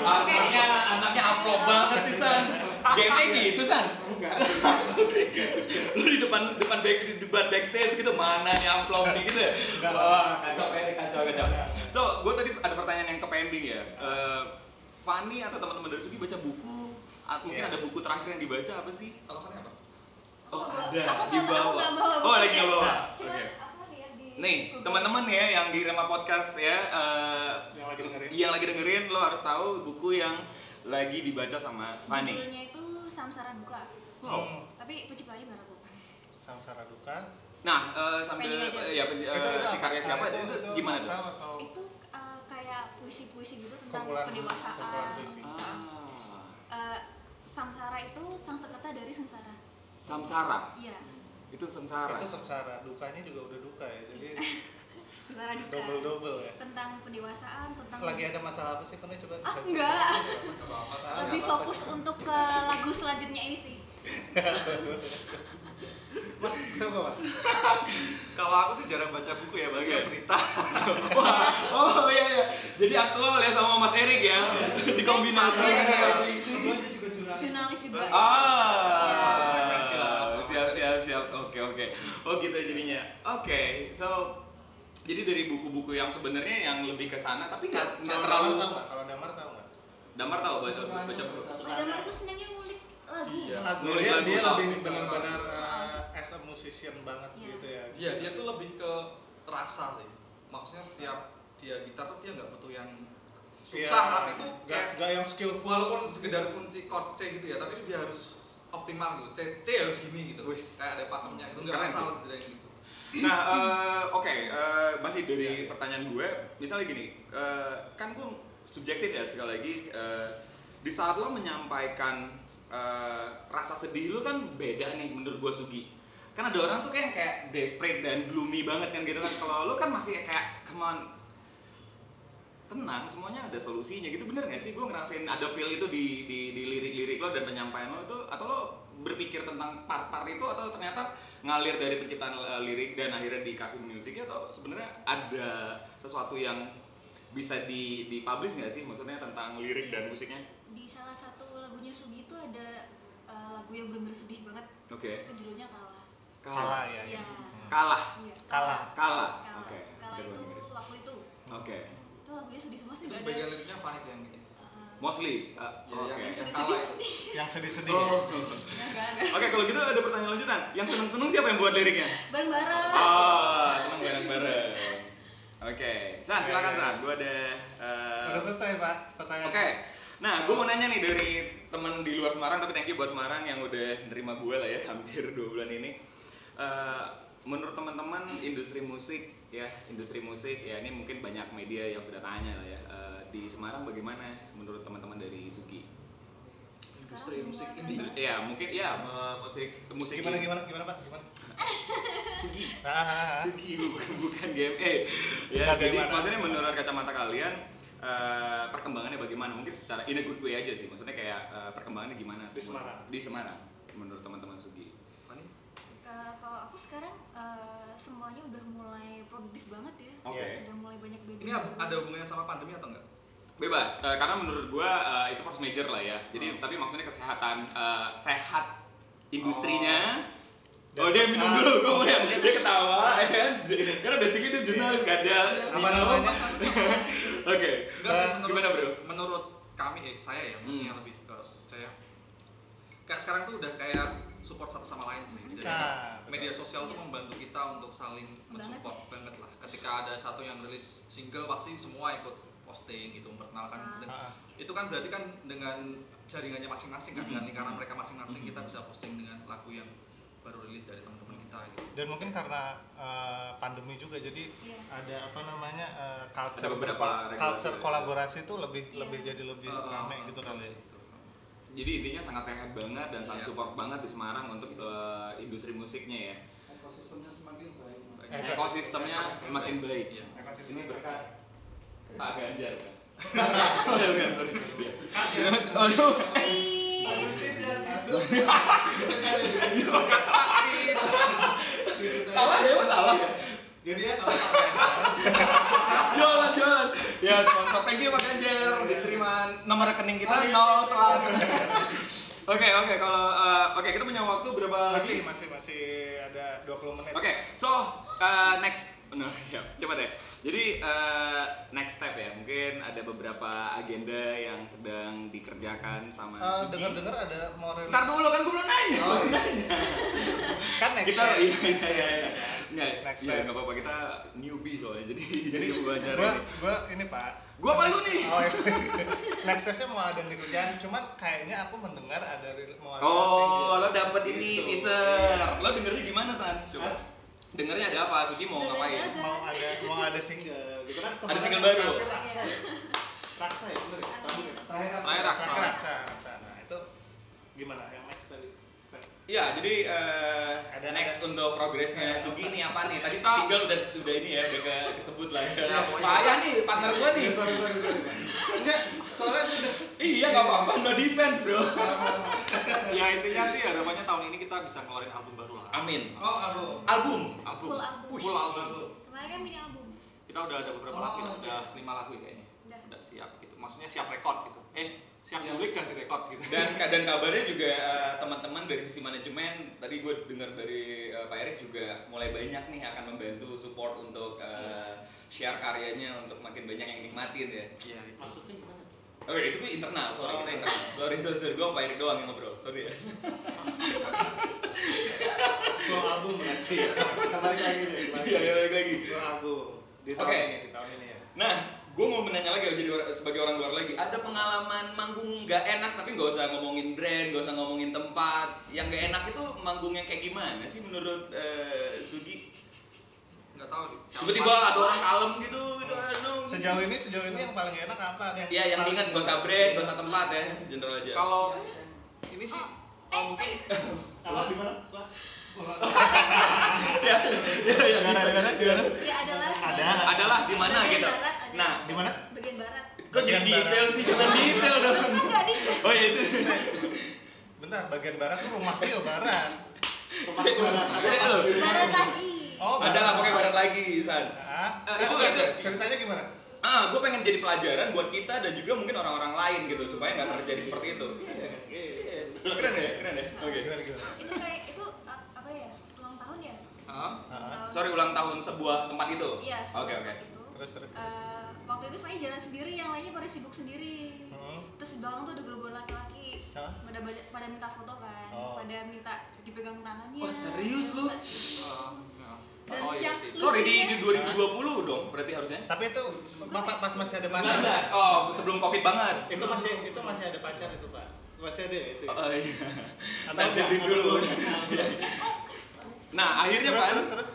B: anaknya anaknya amplop banget sih san. Game gitu san.
A: Enggak.
B: Lu di depan depan back di depan backstage gitu mana nih amplop nih gitu ya?
A: Enggak.
B: wah kacau kayak kacau kacau. So gue tadi ada pertanyaan yang ke pending ya. Eh, Fanny atau teman-teman dari Sugi baca buku? Atau mungkin
A: Iya.
B: ada buku terakhir yang dibaca apa sih?
C: Kalau Fanny apa
B: oh ada
D: aku
B: di
D: aku
B: bawah
D: bawa
B: oh lagi
D: ya.
B: nggak bawa
D: Cuma
B: oke
D: aku lihat di
B: nih teman-teman ya yang di Rema Podcast ya eh,
A: yang lagi dengerin
B: yang lagi dengerin lo harus tahu buku yang lagi dibaca sama Fanny
D: Judulnya itu Samsara Duka.
A: Hmm,
D: Tapi penciptanya baru aku.
A: samsara duka
B: Nah, eh, sambil eh, ya eh, si karya siapa
A: Ah,
B: itu, itu gimana tuh?
A: atau
D: Itu eh, kayak puisi-puisi gitu tentang
A: Kumpulan- kumpulan
D: pendewasaan.
A: puisi.
B: Ah,
D: Eh, samsara itu sang seketa dari sengsara.
B: Samsara.
D: Iya,
B: Itu sengsara.
A: itu sengsara dukanya juga udah duka ya jadi
D: sengsara duka.
A: double double ya
D: Tentang pendewasaan, tentang
A: lagi ada masalah apa sih Pernah coba
D: Ah,
A: bisa-
D: enggak. Lebih fokus untuk ke lagu selanjutnya ini sih.
A: mas kenapa mas
C: Kalau aku sih jarang baca buku ya, baca
B: Oke.
C: berita.
B: Wah, oh iya iya. Jadi aktual ya sama Mas Erik ya. Dikombinasi.
E: Keduanya juga jurnalis.
D: jurnalis juga
B: Ah, Oh gitu jadinya. Oke, so jadi dari buku-buku yang sebenarnya yang lebih ke sana tapi nggak nggak
A: Kalau
B: terlalu.
A: Damar tahu nggak? Kalau Damar tahu nggak?
B: Damar tahu baca baca buku.
D: Mas Damar tuh senangnya ngulik lagu
C: Iya.
A: Lagu
B: Nulis
A: dia,
B: lagu
A: dia
B: tahu.
A: lebih benar-benar uh, as a musician banget
D: Iya.
A: gitu ya.
C: Iya, dia tuh lebih ke rasa sih. Maksudnya setiap dia gitar tuh dia nggak butuh yang susah
A: Iya,
C: tapi itu
A: nggak
C: kayak
A: nggak yang skillful.
C: walaupun sekedar kunci chord C gitu ya, tapi dia harus optimal gitu. C C harus gini gitu.
B: Wis.
C: Kayak ada pakemnya gitu. Enggak
B: Keren
C: asal jadi gitu.
B: Nah, eh, oke, eh, masih dari pertanyaan gue, misalnya gini, eh, kan gue subjektif ya sekali lagi, eh, di saat lo menyampaikan eh, rasa sedih lo kan beda nih menurut gue Sugi. Kan ada orang tuh kayak kayak desperate dan gloomy banget kan gitu kan. Kalau lo kan masih kayak come on, tenang, semuanya ada solusinya gitu bener gak sih? Gue ngerasain ada feel itu di, di, di lirik-lirik lo dan penyampaian lo itu, atau lo berpikir tentang part-part itu atau ternyata ngalir dari penciptaan uh, lirik dan akhirnya dikasih musiknya atau sebenarnya ada sesuatu yang bisa di dipublish nggak sih maksudnya tentang lirik dan musiknya?
D: di salah satu lagunya Sugi itu ada uh, lagu yang benar-benar sedih banget
B: Oke.
D: itu judulnya kalah
A: Kalah ya.
D: Iya.
B: Kalah.
D: Iya.
A: Kalah.
B: Kalah.
D: Kalah.
B: Oke.
D: Kalah
B: Oke,
D: itu
B: Bang.
D: waktu itu.
B: Oke.
D: Itu lagunya sedih semua sih
C: Terus bagian liriknya Fanny tuh yang bikin.
D: uh,
B: Mostly. uh,
C: Ya,
B: Oke.
C: yang,
D: Yang
C: yang
D: sedih-sedih.
A: Yang sedih-sedih.
B: Oh.
A: ya.
D: ada.
B: Oke, kalau gitu ada pertanyaan lanjutan. Yang seneng-seneng siapa yang buat liriknya?
D: Bareng-bareng.
B: Oh, seneng bareng-bareng. Oke, San, silakan San. Gue ada. uh,
A: Udah selesai pak pertanyaan.
B: Oke. Nah, gue mau nanya nih dari teman di luar Semarang, tapi thank you buat Semarang yang udah nerima gue lah ya hampir dua bulan ini. Eh, menurut teman-teman industri musik ya, industri musik ya ini mungkin banyak media yang sudah tanya lah ya Eh, di Semarang bagaimana menurut teman-teman dari Sugi?
C: Industri musik indie.
D: banget.
B: Ya mungkin ya musik musik
A: Gimana gimana gimana pak? Gimana?
B: Sugi.
A: Ah, ah.
B: Sugi bukan, bukan GME. Ya, jadi maksudnya menurut kacamata kalian eh, perkembangannya bagaimana? Mungkin secara in a good way aja sih. Maksudnya kayak eh, perkembangannya gimana?
A: Di Semarang.
B: Di Semarang menurut teman-teman Sugi.
C: Fanny?
D: Uh, kalau aku sekarang uh, semuanya udah mulai produktif banget ya.
B: Oke.
D: Udah mulai banyak band.
C: Ini ada hubungannya sama pandemi atau enggak?
B: Bebas, eh, karena menurut gua eh, itu force major lah ya. Jadi tapi maksudnya kesehatan eh, sehat industrinya. Oh,
A: Dan-
B: dia minum dulu, gua mau lihat dia ketawa, ya kan? Karena basicnya dia jurnalis kan dia.
A: Apa
B: minum.
A: namanya?
B: Oke.
A: Eh,
B: gimana, Bro?
C: Menurut kami eh saya ya, maksudnya
B: Hmm.
C: lebih ke saya. Kayak sekarang tuh udah kayak support satu sama lain sih. Jadi
A: Ah, betul.
C: media sosial tuh
D: Iya.
C: membantu kita untuk saling mensupport banget lah. Ketika ada satu yang rilis single pasti semua ikut posting gitu memperkenalkan
D: Ah.
C: dan
A: Ah,
C: itu kan berarti kan dengan jaringannya masing-masing kan dengan
B: Mhm.
C: lingkaran mereka masing-masing kita bisa posting dengan lagu yang baru rilis dari teman-teman kita gitu.
A: Dan mungkin karena uh, pandemi juga jadi
D: Iya.
A: ada apa namanya uh, culture
B: Ada beberapa
A: culture kolaborasi itu lebih
D: Iya.
A: lebih jadi lebih rame
C: eh,
A: gitu kali. ya.
B: Jadi intinya sangat sehat banget dan sangat
C: Iya.
B: support banget di Semarang untuk eh, industri musiknya ya.
E: ekosistemnya semakin baik
B: Ekosistemnya semakin baik.
C: Iya.
A: Ekosistemnya
B: Ini berkat Pak Ganjar kan. Sorry, bukan, sorry. Iya. Aduh. Salah ya, salah.
A: Jadi ya kalau
B: Jualan, jualan. Ya, sponsor thank you Pak Ganjar. Diterima nomor rekening kita nol soal. Oke, oke. Kalau eh, oke, kita punya waktu berapa
A: masih
B: lagi?
A: masih masih ada 20 menit.
B: Oke, so uh, next, no, ya, coba deh. Jadi uh, next step ya, mungkin ada beberapa agenda yang sedang dikerjakan sama
A: Eh,
B: Sugi.
A: dengar-dengar ada mau rilis.
B: Ntar dulu kan gue belum nanya.
A: Oh, iya. kan next
B: kita,
A: step.
B: iya, iya, iya. Nggak,
A: Next
B: iya, nggak apa-apa kita newbie soalnya, jadi
A: Jadi
B: jadi belajar
A: gua
B: ini.
A: gua ini Pak.
B: Gua apa lu
A: Next-
B: nih?
A: Oh, iya. next stepnya mau ada yang dikerjain, cuman kayaknya aku mendengar ada mau ada
B: Oh, lo dapet ini
A: Gitu.
B: teaser. Lo dengernya gimana, San? Coba.
A: Hah?
B: Dengernya ada apa? Sugi mau ngapain?
A: Mau ada mau ada single gitu kan
B: Ada single baru?
A: terakhir Raksa ya? Raksa ya bener ya terakhir
B: Raksa.
A: terakhir Raksa Raksa nah itu gimana yang next tadi step
B: Iya, jadi eh,
A: Ada-
B: next
A: ada.
B: untuk progresnya Sugi ini apa nih? Tadi single udah udah ini ya, udah ke- kesebut lah ya.
C: Iya.
B: Payah nih partner gua nih.
A: Eh, sorry sorry sorry enggak soalnya udah
B: Iya nggak apa-apa, no defense bro.
C: ya intinya sih harapannya tahun ini kita bisa ngeluarin album baru lah
B: Amin.
A: Oh, album.
B: Album.
C: album
D: Full album.
C: full album.
D: Kemarin kan mini album.
C: kita udah ada beberapa
A: Oh,
C: lagu
A: oke.
C: udah lima lagu ya kayaknya
D: Udah.
C: udah siap gitu maksudnya siap rekod gitu eh siap ngulik dan direkod gitu
B: Dan dan kabarnya juga eh, teman-teman dari sisi manajemen tadi gue dengar dari eh, Pak Erik juga mulai banyak nih akan membantu support untuk eh, share karyanya untuk makin banyak yang nikmatin ya.
C: iya itu
A: Maksudnya gimana?
B: Oh itu gue internal, sorry
A: Oh.
B: kita internal. Sorry sorry, sorry. gue sama Pak Erik doang yang ngobrol, sorry ya.
A: Full album berarti. Kita balik lagi nih.
B: Iya,
A: lagi.
B: iya, balik lagi.
A: Full album. Di tahun
B: Oke.
A: ini, di tahun ini ya.
B: Nah, gue mau menanya lagi jadi or- sebagai orang luar lagi, ada pengalaman manggung nggak enak tapi nggak usah ngomongin brand, nggak usah ngomongin tempat. Yang nggak enak itu manggungnya kayak gimana sih menurut eh, Sugi?
C: nggak tahu
B: Tiba-tiba ada orang kalem gitu, gitu aduh.
A: Sejauh ini, sejauh ini yang paling enak apa?
B: Iya, yang
A: paling-
B: ingat nggak usah brand, nggak usah tempat ya, general aja.
C: kalau ini sih oh, mungkin
A: Apa di mana? Wah.
B: Ya, ya, ya,
A: Gimana, gimana, gimana?
D: Ya adalah.
A: Ada.
B: adalah di mana gitu.
D: barat.
B: Nah,
A: Di mana?
D: Bagian barat.
B: kok jadi detail sih, jangan detail dong.
D: Kan di.
B: Oh ya itu.
A: Bentar, bagian barat tuh rumah Rio barat. Rumah barat.
D: Barat lagi.
A: Oh,
B: Ada lah pakai barat lagi, San.
A: Ah,
B: Eh,
A: itu
B: itu
A: ceritanya gimana?
B: Ah, gue pengen jadi pelajaran buat kita dan juga mungkin orang-orang lain gitu supaya nggak terjadi seperti itu. Iya. Keren ya, keren ya. Oke.
D: Itu kayak itu a- apa ya? Ulang
C: Hah?
A: Ah,
B: Sorry ulang tahun sebuah tempat itu.
D: Iya.
B: Oke oke.
D: itu.
A: Terus, terus, terus.
D: eh, waktu itu Fanny jalan sendiri, yang lainnya pada sibuk sendiri.
A: Hmm.
D: Terus di belakang tuh ada gerombolan laki-laki.
A: Hah?
D: Pada, pada pada minta foto kan,
A: Oh.
D: pada minta dipegang tangannya.
B: Wah, serius lu?
C: Oh, enggak.
D: Dan
C: oh iya
D: yang
C: sih
B: Sorry di, di
D: Lucunya-
B: 2020 dong berarti harusnya.
A: Tapi itu bapak pas masih ada pacar.
B: 19. Oh, sebelum Covid banget.
A: Itu masih itu masih ada pacar itu, Pak. Masih ada ya itu. ya?
B: Oh iya.
A: Atau enggak?
B: dulu.
A: Atau belum?
B: Nah, akhirnya
A: Terus,
B: kan
A: terus, terus.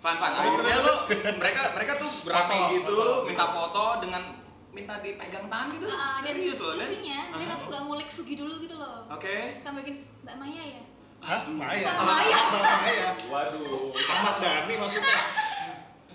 B: Fan fan
A: Terus,
B: akhirnya
A: terus,
B: lu mereka mereka tuh berapi
A: Foto,
B: gitu,
A: foto.
B: minta foto dengan minta dipegang tangan gitu.
D: Dan
B: Serius loh,
D: lucunya mereka
B: Aha.
D: tuh gak ngulik Sugi dulu gitu loh.
B: Oke.
D: Sampai gini, Mbak Maya ya?
A: Hah? Maya.
D: Mbak Maya.
A: Mbak Maya.
B: Waduh.
A: Ahmad Dhani maksudnya.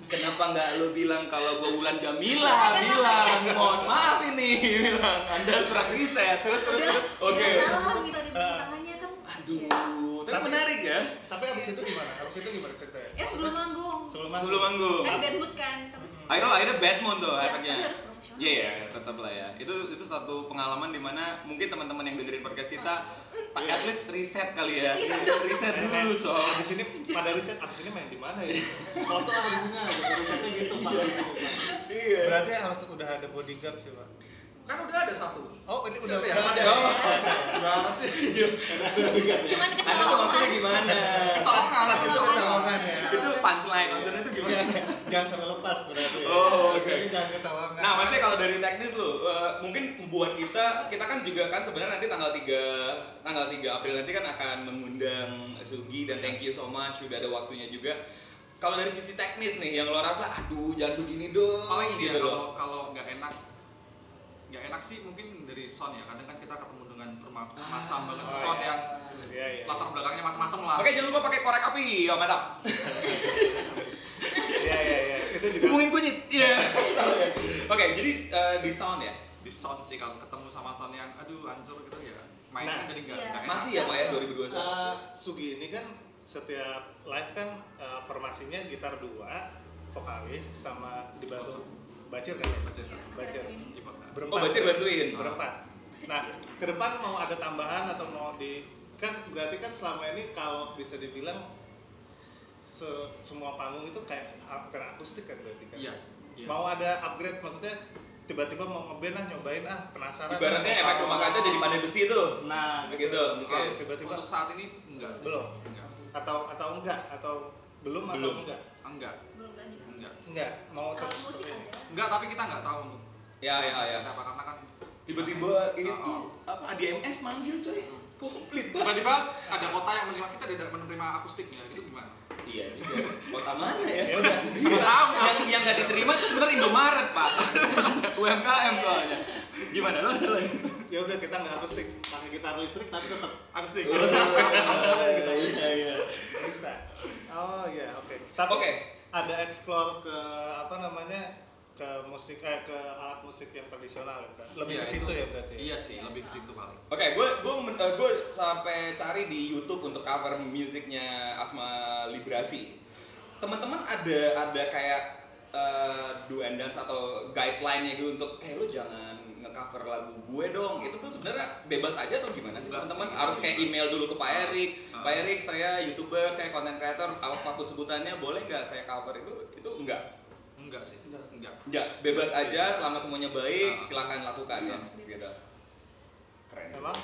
B: Kenapa nggak lo bilang kalau gue Wulan Jamila? Bilang, mohon maaf ini, bilang Anda kurang riset.
A: Terus terus.
B: Oke.
D: udah salah gitu di tangannya kan.
B: Aduh, tapi
A: Tapi-
B: menarik ya.
A: Tapi abis itu gimana? Abis itu gimana ceritanya?
D: Ya sebelum manggung.
A: Sebelum
B: Sebelum manggung.
D: Kan bad mood kan. Tapi
B: Akhirnya akhirnya bad mood tuh
D: Ya,
B: efeknya.
D: tapi harus profesional.
B: Iya, iya, tetap lah ya. Itu itu satu pengalaman di mana mungkin teman-teman yang dengerin podcast kita, pak at least riset kali ya.
D: Riset
B: Riset dulu soal.
A: Abis ini pada riset, abis ini main di mana ya? Foto abis ini abis risetnya gitu Pak.
B: Iya.
A: Berarti harus udah ada bodyguard sih Pak.
C: Kan udah ada satu
A: Oh ini udah
C: udah
A: ada.
B: Oh.
C: gimana sih
D: Cuman
B: Anda tuh
D: kecolongan.
B: maksudnya gimana?
C: kecolongan
A: Pas itu kecolongan ya.
B: itu punchline maksudnya itu gimana?
A: Jangan sampai lepas berarti. ya.
B: Oh, oke.
A: Jadi jangan kecolongan.
B: Nah, maksudnya kalau dari teknis lu, eh, mungkin buat kita, kita kan juga kan sebenarnya nanti tanggal 3 tanggal 3 April nanti kan akan mengundang Sugi dan thank you so much sudah ada waktunya juga. Kalau dari sisi teknis nih yang lo rasa aduh jangan begini dong.
C: paling ini
B: gitu
C: ya
B: loh.
C: kalau kalau nggak enak nggak enak sih mungkin dari sound ya kadang kan kita ketemu dengan bermacam banget
A: Oh,
C: sound
A: iya.
C: yang
A: Iya iya.
C: latar belakangnya macam-macam lah
B: Oke, jangan lupa pakai korek api, ya mantap.
A: Iya iya iya. Itu juga.
B: Hubungin kunyit. Iya. Oke, jadi eh, di sound ya.
C: di sound sih kalau ketemu sama sound yang aduh hancur gitu ya
A: Nah.
C: mainnya kan jadi nggak
D: Iya.
C: enak
B: Masih ya Pak ya 2021.
A: Eh, Sugi ini kan setiap live kan eh, formasinya gitar dua, vokalis sama dibantu bacir kan ya?
C: Bacir.
D: Iya,
A: Bacir. Berempat.
B: Oh, Bacir bantuin.
A: Berempat. Nah, ke depan mau ada tambahan atau mau di kan berarti kan selama ini kalau bisa dibilang se- semua panggung itu kayak hampir akustik kan berarti kan?
C: iya iya.
A: Mau ada upgrade maksudnya tiba-tiba mau ngeband ah nyobain ah penasaran.
B: Ibaratnya efek rumah kaca jadi pandai besi tuh.
A: Nah,
B: Begitu,
A: Bisa
B: misalnya.
A: tiba-tiba
C: untuk saat ini enggak sih
A: Belum.
C: enggak
A: atau atau enggak atau belum,
B: Belum.
A: atau enggak?
C: enggak
D: Belum lanjut.
C: enggak
A: Enggak, mau terus
D: musik ada.
C: enggak tapi kita nggak tahu untuk
B: Ya, ya, ya.
C: apa karena kan
B: Tiba-tiba itu
C: Oh,
B: apa ADMS manggil coy. Komplit banget.
C: tiba-tiba ada kota yang menerima kita tidak menerima akustiknya itu gimana
B: Iya juga. Kota mana ya?
A: Ya udah,
B: Sama tahu yang yang nggak diterima itu sebenarnya Indomaret pak. UMKM soalnya. Gimana lo ada lagi?
A: ya udah kita nggak akustik, pakai gitar listrik tapi tetap akustik.
B: Oh,
A: Gitu.
B: Iya iya.
A: Bisa. Oh iya, oke. Tapi
B: Oke.
A: ada explore ke apa namanya ke musik eh ke alat musik yang tradisional ya, lebih
C: Iya,
A: ke situ
C: itu.
A: ya berarti
C: Iya sih, lebih ke situ paling.
B: Oke, gue gue gue sampai cari di YouTube untuk cover musiknya Asma Librasi. Teman-teman ada ada kayak eh, do and dance atau guideline-nya gitu untuk eh lu jangan nge-cover lagu gue dong. Itu tuh sebenarnya bebas aja atau gimana sih teman-teman? Harus kayak email dulu ke Pak Erik.
C: Ah.
B: Pak Erik, saya YouTuber, saya content creator, apa pun sebutannya boleh nggak saya cover itu? Itu enggak.
C: Enggak sih.
E: Enggak.
C: Enggak.
B: Enggak, bebas aja selama semuanya baik,
C: Ah.
B: silakan lakukan ya.
D: Bebas.
B: Gitu. Keren.
A: emang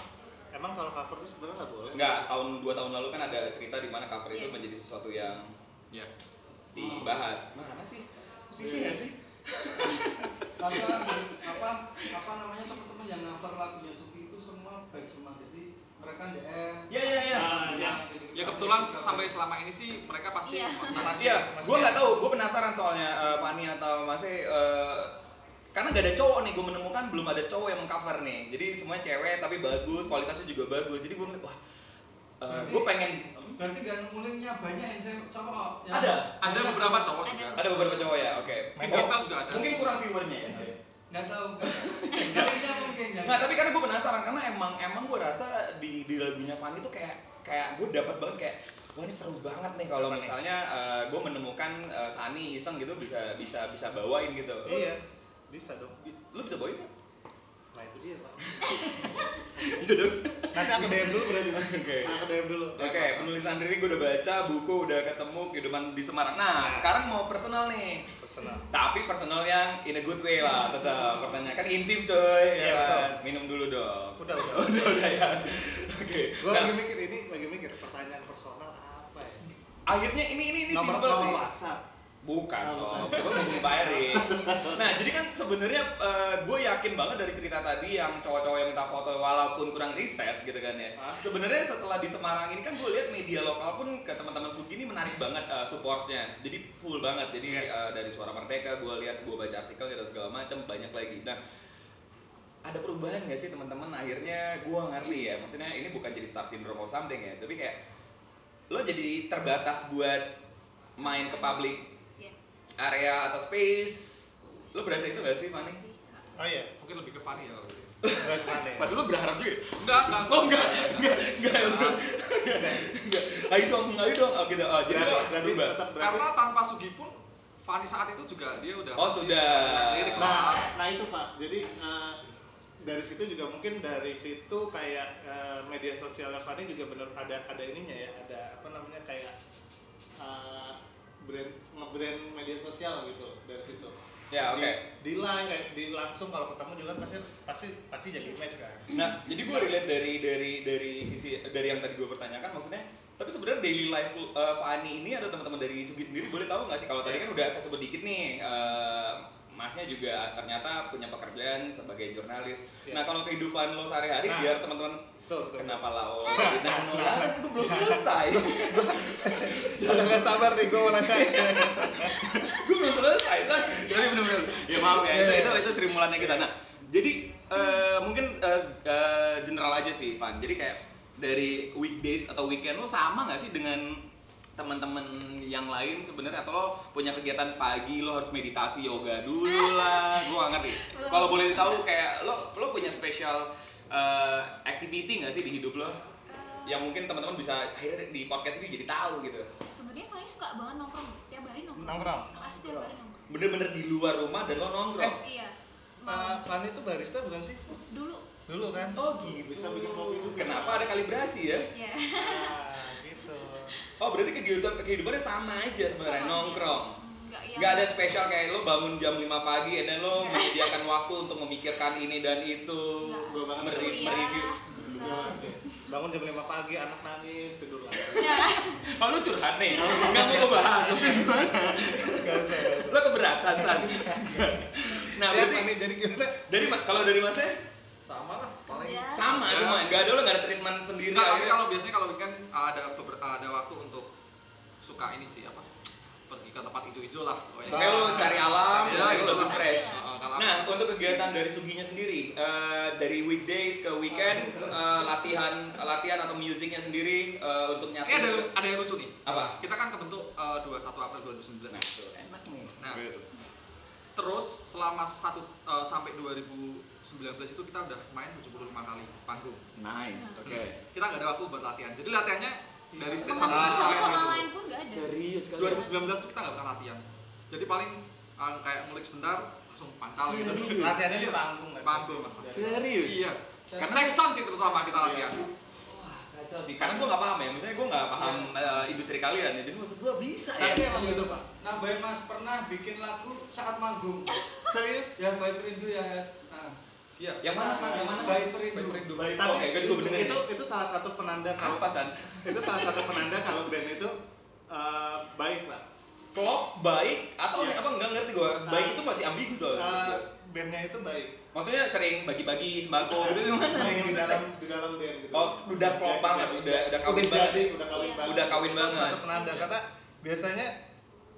A: emang kalau cover itu sebenarnya nggak boleh
B: Enggak, tahun dua tahun lalu kan ada cerita di mana cover itu
D: Iya.
B: menjadi sesuatu yang
C: Ya.
B: dibahas. Mana sih? Musisi nggak sih?
E: apa apa apa namanya teman-teman yang cover lagu Yasuki itu semua baik semua mereka DM
B: Iya iya iya.
A: Ah, iya.
E: gitu-gitu.
C: Ya kebetulan sampai selama ini sih mereka pasti kontak.
B: Iya,
A: Mas
B: gue nggak tahu. Gue penasaran soalnya eh, Fani atau Mas E, eh, karena gak ada cowok nih. Gue menemukan belum ada cowok yang mengcover nih. Jadi semuanya cewek tapi bagus, kualitasnya juga bagus. Jadi gue wah, gue pengen.
E: berarti gak nemu linknya banyak yang saya cowok yang
B: Ada?
C: Ada beberapa cowok
D: Ada.
C: juga.
B: Ada beberapa cowok ya, oke. Oh,
C: juga ada.
B: Mungkin kurang viewernya ya.
E: Nggak tahu kan linknya mungkin ya
B: Nah tapi karena gue penasaran karena emang emang gue rasa di di lagunya Fanny tuh kayak kayak gue dapat banget kayak wah ini seru banget nih kalau
A: Apa nih?
B: misalnya gue menemukan eh, Sani iseng gitu bisa bisa bisa bawain gitu.
A: iya bisa dong
B: Lu bisa bawain kan?
A: nah itu dia pak
B: Iya dong.
A: nanti aku DM dulu berarti
B: Oke.
A: aku DM dulu
B: Oke, penulisan diri gue udah baca, buku udah ketemu, kehidupan di Semarang. Nah, sekarang mau personal nih.
A: Personal
B: Tapi personal yang in a good way lah, tetap. Pertanyaan kan intim coy, ya
A: Iya, betul.
B: kan? Minum dulu dong.
A: udah udah
B: udah udah ya. Oke.
A: gue
B: Nah,
A: lagi mikir ini lagi mikir pertanyaan personal apa ya
B: akhirnya ini ini ini
A: nomor
B: simpel sih.
A: nomor WhatsApp
B: Bukan, sob. Gue ngomongin Pak Erik. Nah, jadi kan sebenarnya gue yakin banget dari cerita tadi yang cowok-cowok yang minta foto walaupun kurang riset gitu kan ya. Sebenarnya setelah di Semarang ini kan gue lihat media lokal pun ke teman-teman Sugi ini menarik banget eh, supportnya. Jadi full banget. Jadi eh, dari Suara Merdeka gue lihat gue baca artikel dan segala macam banyak lagi. Nah, ada perubahan nggak sih teman-teman akhirnya gue ngerti ya maksudnya ini bukan jadi star syndrome or something ya tapi kayak lo jadi terbatas buat main ke publik. Area atau space lo berasa itu gak sih Fani?
A: Oh iya
C: Mungkin lebih ke funny ya kalau gitu.
B: Padahal lo berharap juga?
C: Enggak, enggak.
B: Oh enggak, enggak, enggak, enggak, enggak. Ayo dong, ayo dong, oh gitu. Oh, jadi lo
A: berarti, tetap
C: Karena tanpa Sugi pun Fanny saat itu juga dia udah
B: Oh, sudah.
C: lirik
A: nah nah itu pak jadi eh, dari situ juga mungkin dari situ kayak eh, media sosialnya Fanny juga bener ada ada ininya ya ada apa namanya kayak eh, brand nge-brand media sosial gitu dari situ
B: Ya,
A: Di-
B: oke.
A: di, line kayak di langsung kalau ketemu juga kan pasti pasti pasti jadi image kan
B: Nah, jadi gue relate dari dari dari sisi dari yang tadi gue pertanyakan, maksudnya, tapi sebenarnya daily life uh, Fani ini ada teman-teman dari Sugi sendiri boleh tahu nggak sih? Kalau tadi kan udah kesebut dikit nih, uh, masnya juga ternyata punya pekerjaan sebagai jurnalis.
A: Iya.
B: Nah, kalau kehidupan lo sehari-hari
A: Nah.
B: biar teman-teman
A: Betul, betul.
B: kenapa lah oh, lah, itu belum selesai.
A: Udah nggak sabar nih gue mau nanya.
B: gue belum selesai san. Tapi benar-benar ya maaf ya. Itu
A: Iya,
B: itu
A: iya.
B: itu Sri Mulannya kita. Nah jadi eh, mungkin eh, eh, general aja sih Van. Jadi kayak dari weekdays atau weekend lo sama nggak sih dengan teman-teman yang lain sebenarnya? Atau lo punya kegiatan pagi lo harus meditasi yoga dulu lah. Gue gak ngerti. Kalau boleh tahu kayak lo lo punya special eh, activity nggak sih di hidup lo
D: Eh,
B: yang mungkin teman-teman bisa akhirnya di podcast ini jadi tahu gitu
D: sebenarnya Fanny suka banget nongkrong tiap hari nongkrong
A: Nongkrong?
D: pasti tiap hari nongkrong
B: bener-bener di luar rumah dan lo nongkrong
D: iya
A: Uh, Fanny itu barista bukan sih?
D: dulu
A: Dulu kan?
B: Oh gitu.
A: Bisa bikin kopi juga.
B: Kenapa ada kalibrasi ya?
D: ya
A: Ah, gitu.
B: Oh berarti kegiatan kehidupannya sama aja sebenarnya
D: aja. Nggak yang
B: Gak ada spesial kayak lo bangun jam 5 pagi and then lo
D: Nggak.
B: menyediakan waktu untuk memikirkan ini dan itu.
D: Nggak.
A: Gua banget
B: Meri-
D: kuliah
B: mereview.
A: Bangun jam 5 pagi, anak nangis, tidur lagi.
D: ya
B: Oh lo curhat nih?
D: Curhat.
B: Gak mau ngebahas. Lo keberatan San? Nah berarti
A: jadi gimana?
B: dari kalau dari masnya
C: Sama lah paling.
B: Sama
C: Ya.
B: semua, gak ada lo gak ada treatment sendiri.
C: Tapi
B: akhirnya-
C: kalau biasanya kalau weekend ada ada waktu untuk suka ini sih apa? Ke tempat hijau-hijau lah. pokoknya.
B: Kayak lo cari alam,
C: Ya,
B: lo
C: gitu
B: lebih fresh.
C: Kalau
B: Nah, untuk kegiatan dari Suginya sendiri, eh, dari weekdays ke weekend, eh, latihan latihan atau musiknya sendiri eh, untuk
C: ini
B: nyatu.
C: ada ada yang lucu nih.
B: Apa?
C: Kita kan kebentuk eh, 21 April 2019.
B: Nah, tuh, enak nih.
C: Nah. terus selama satu eh, sampai 2019 itu kita udah main 75 kali panggung
B: Nice. Oke.
C: kita nggak ada waktu buat latihan jadi latihannya dari stage satu
D: satu
C: sampai
D: sama lain pun nggak ada
B: Serius kali.
C: 2019 tuh kita nggak pernah latihan jadi paling eh, kayak ngulik sebentar langsung pancal gitu
B: Serius?
A: Latihannya di
C: Iya.
A: panggung kan?
C: Panggung.
B: Serius?
C: iya
A: Karena-
C: cek sound sih terutama kita latihan
B: Wah, kacau sih. Karena gue nggak paham ya. Misalnya gue nggak paham eh, industri kalian ya. Jadi maksud gue bisa
A: Tapi
B: ya.
A: emang gitu pak.
E: nambahin mas pernah bikin lagu saat manggung
A: Serius?
E: ya baik perindu ya nah,
C: iya
B: Yang mana? Yang mana?
E: baik perindu
C: Baik Perindu.
B: Baik.
A: Tapi
B: Oke, gue juga bener
A: itu itu salah satu penanda kalau
B: Apa san?
A: itu salah satu penanda kalau band itu eh, baik pak.
B: Klop baik atau
A: Iya.
B: apa nggak ngerti gue. Baik itu masih ambigu soalnya.
A: Eh, bandnya itu baik.
B: Maksudnya sering bagi-bagi sembako gitu gimana?
A: Baik di dalam di dalam band gitu.
B: Oh, udah klop banget, udah udah kawin
A: udah
B: banget.
A: jadi, udah kawin
D: Iya.
A: banget.
B: Udah kawin
A: Itu
B: banget.
A: Satu penanda karena biasanya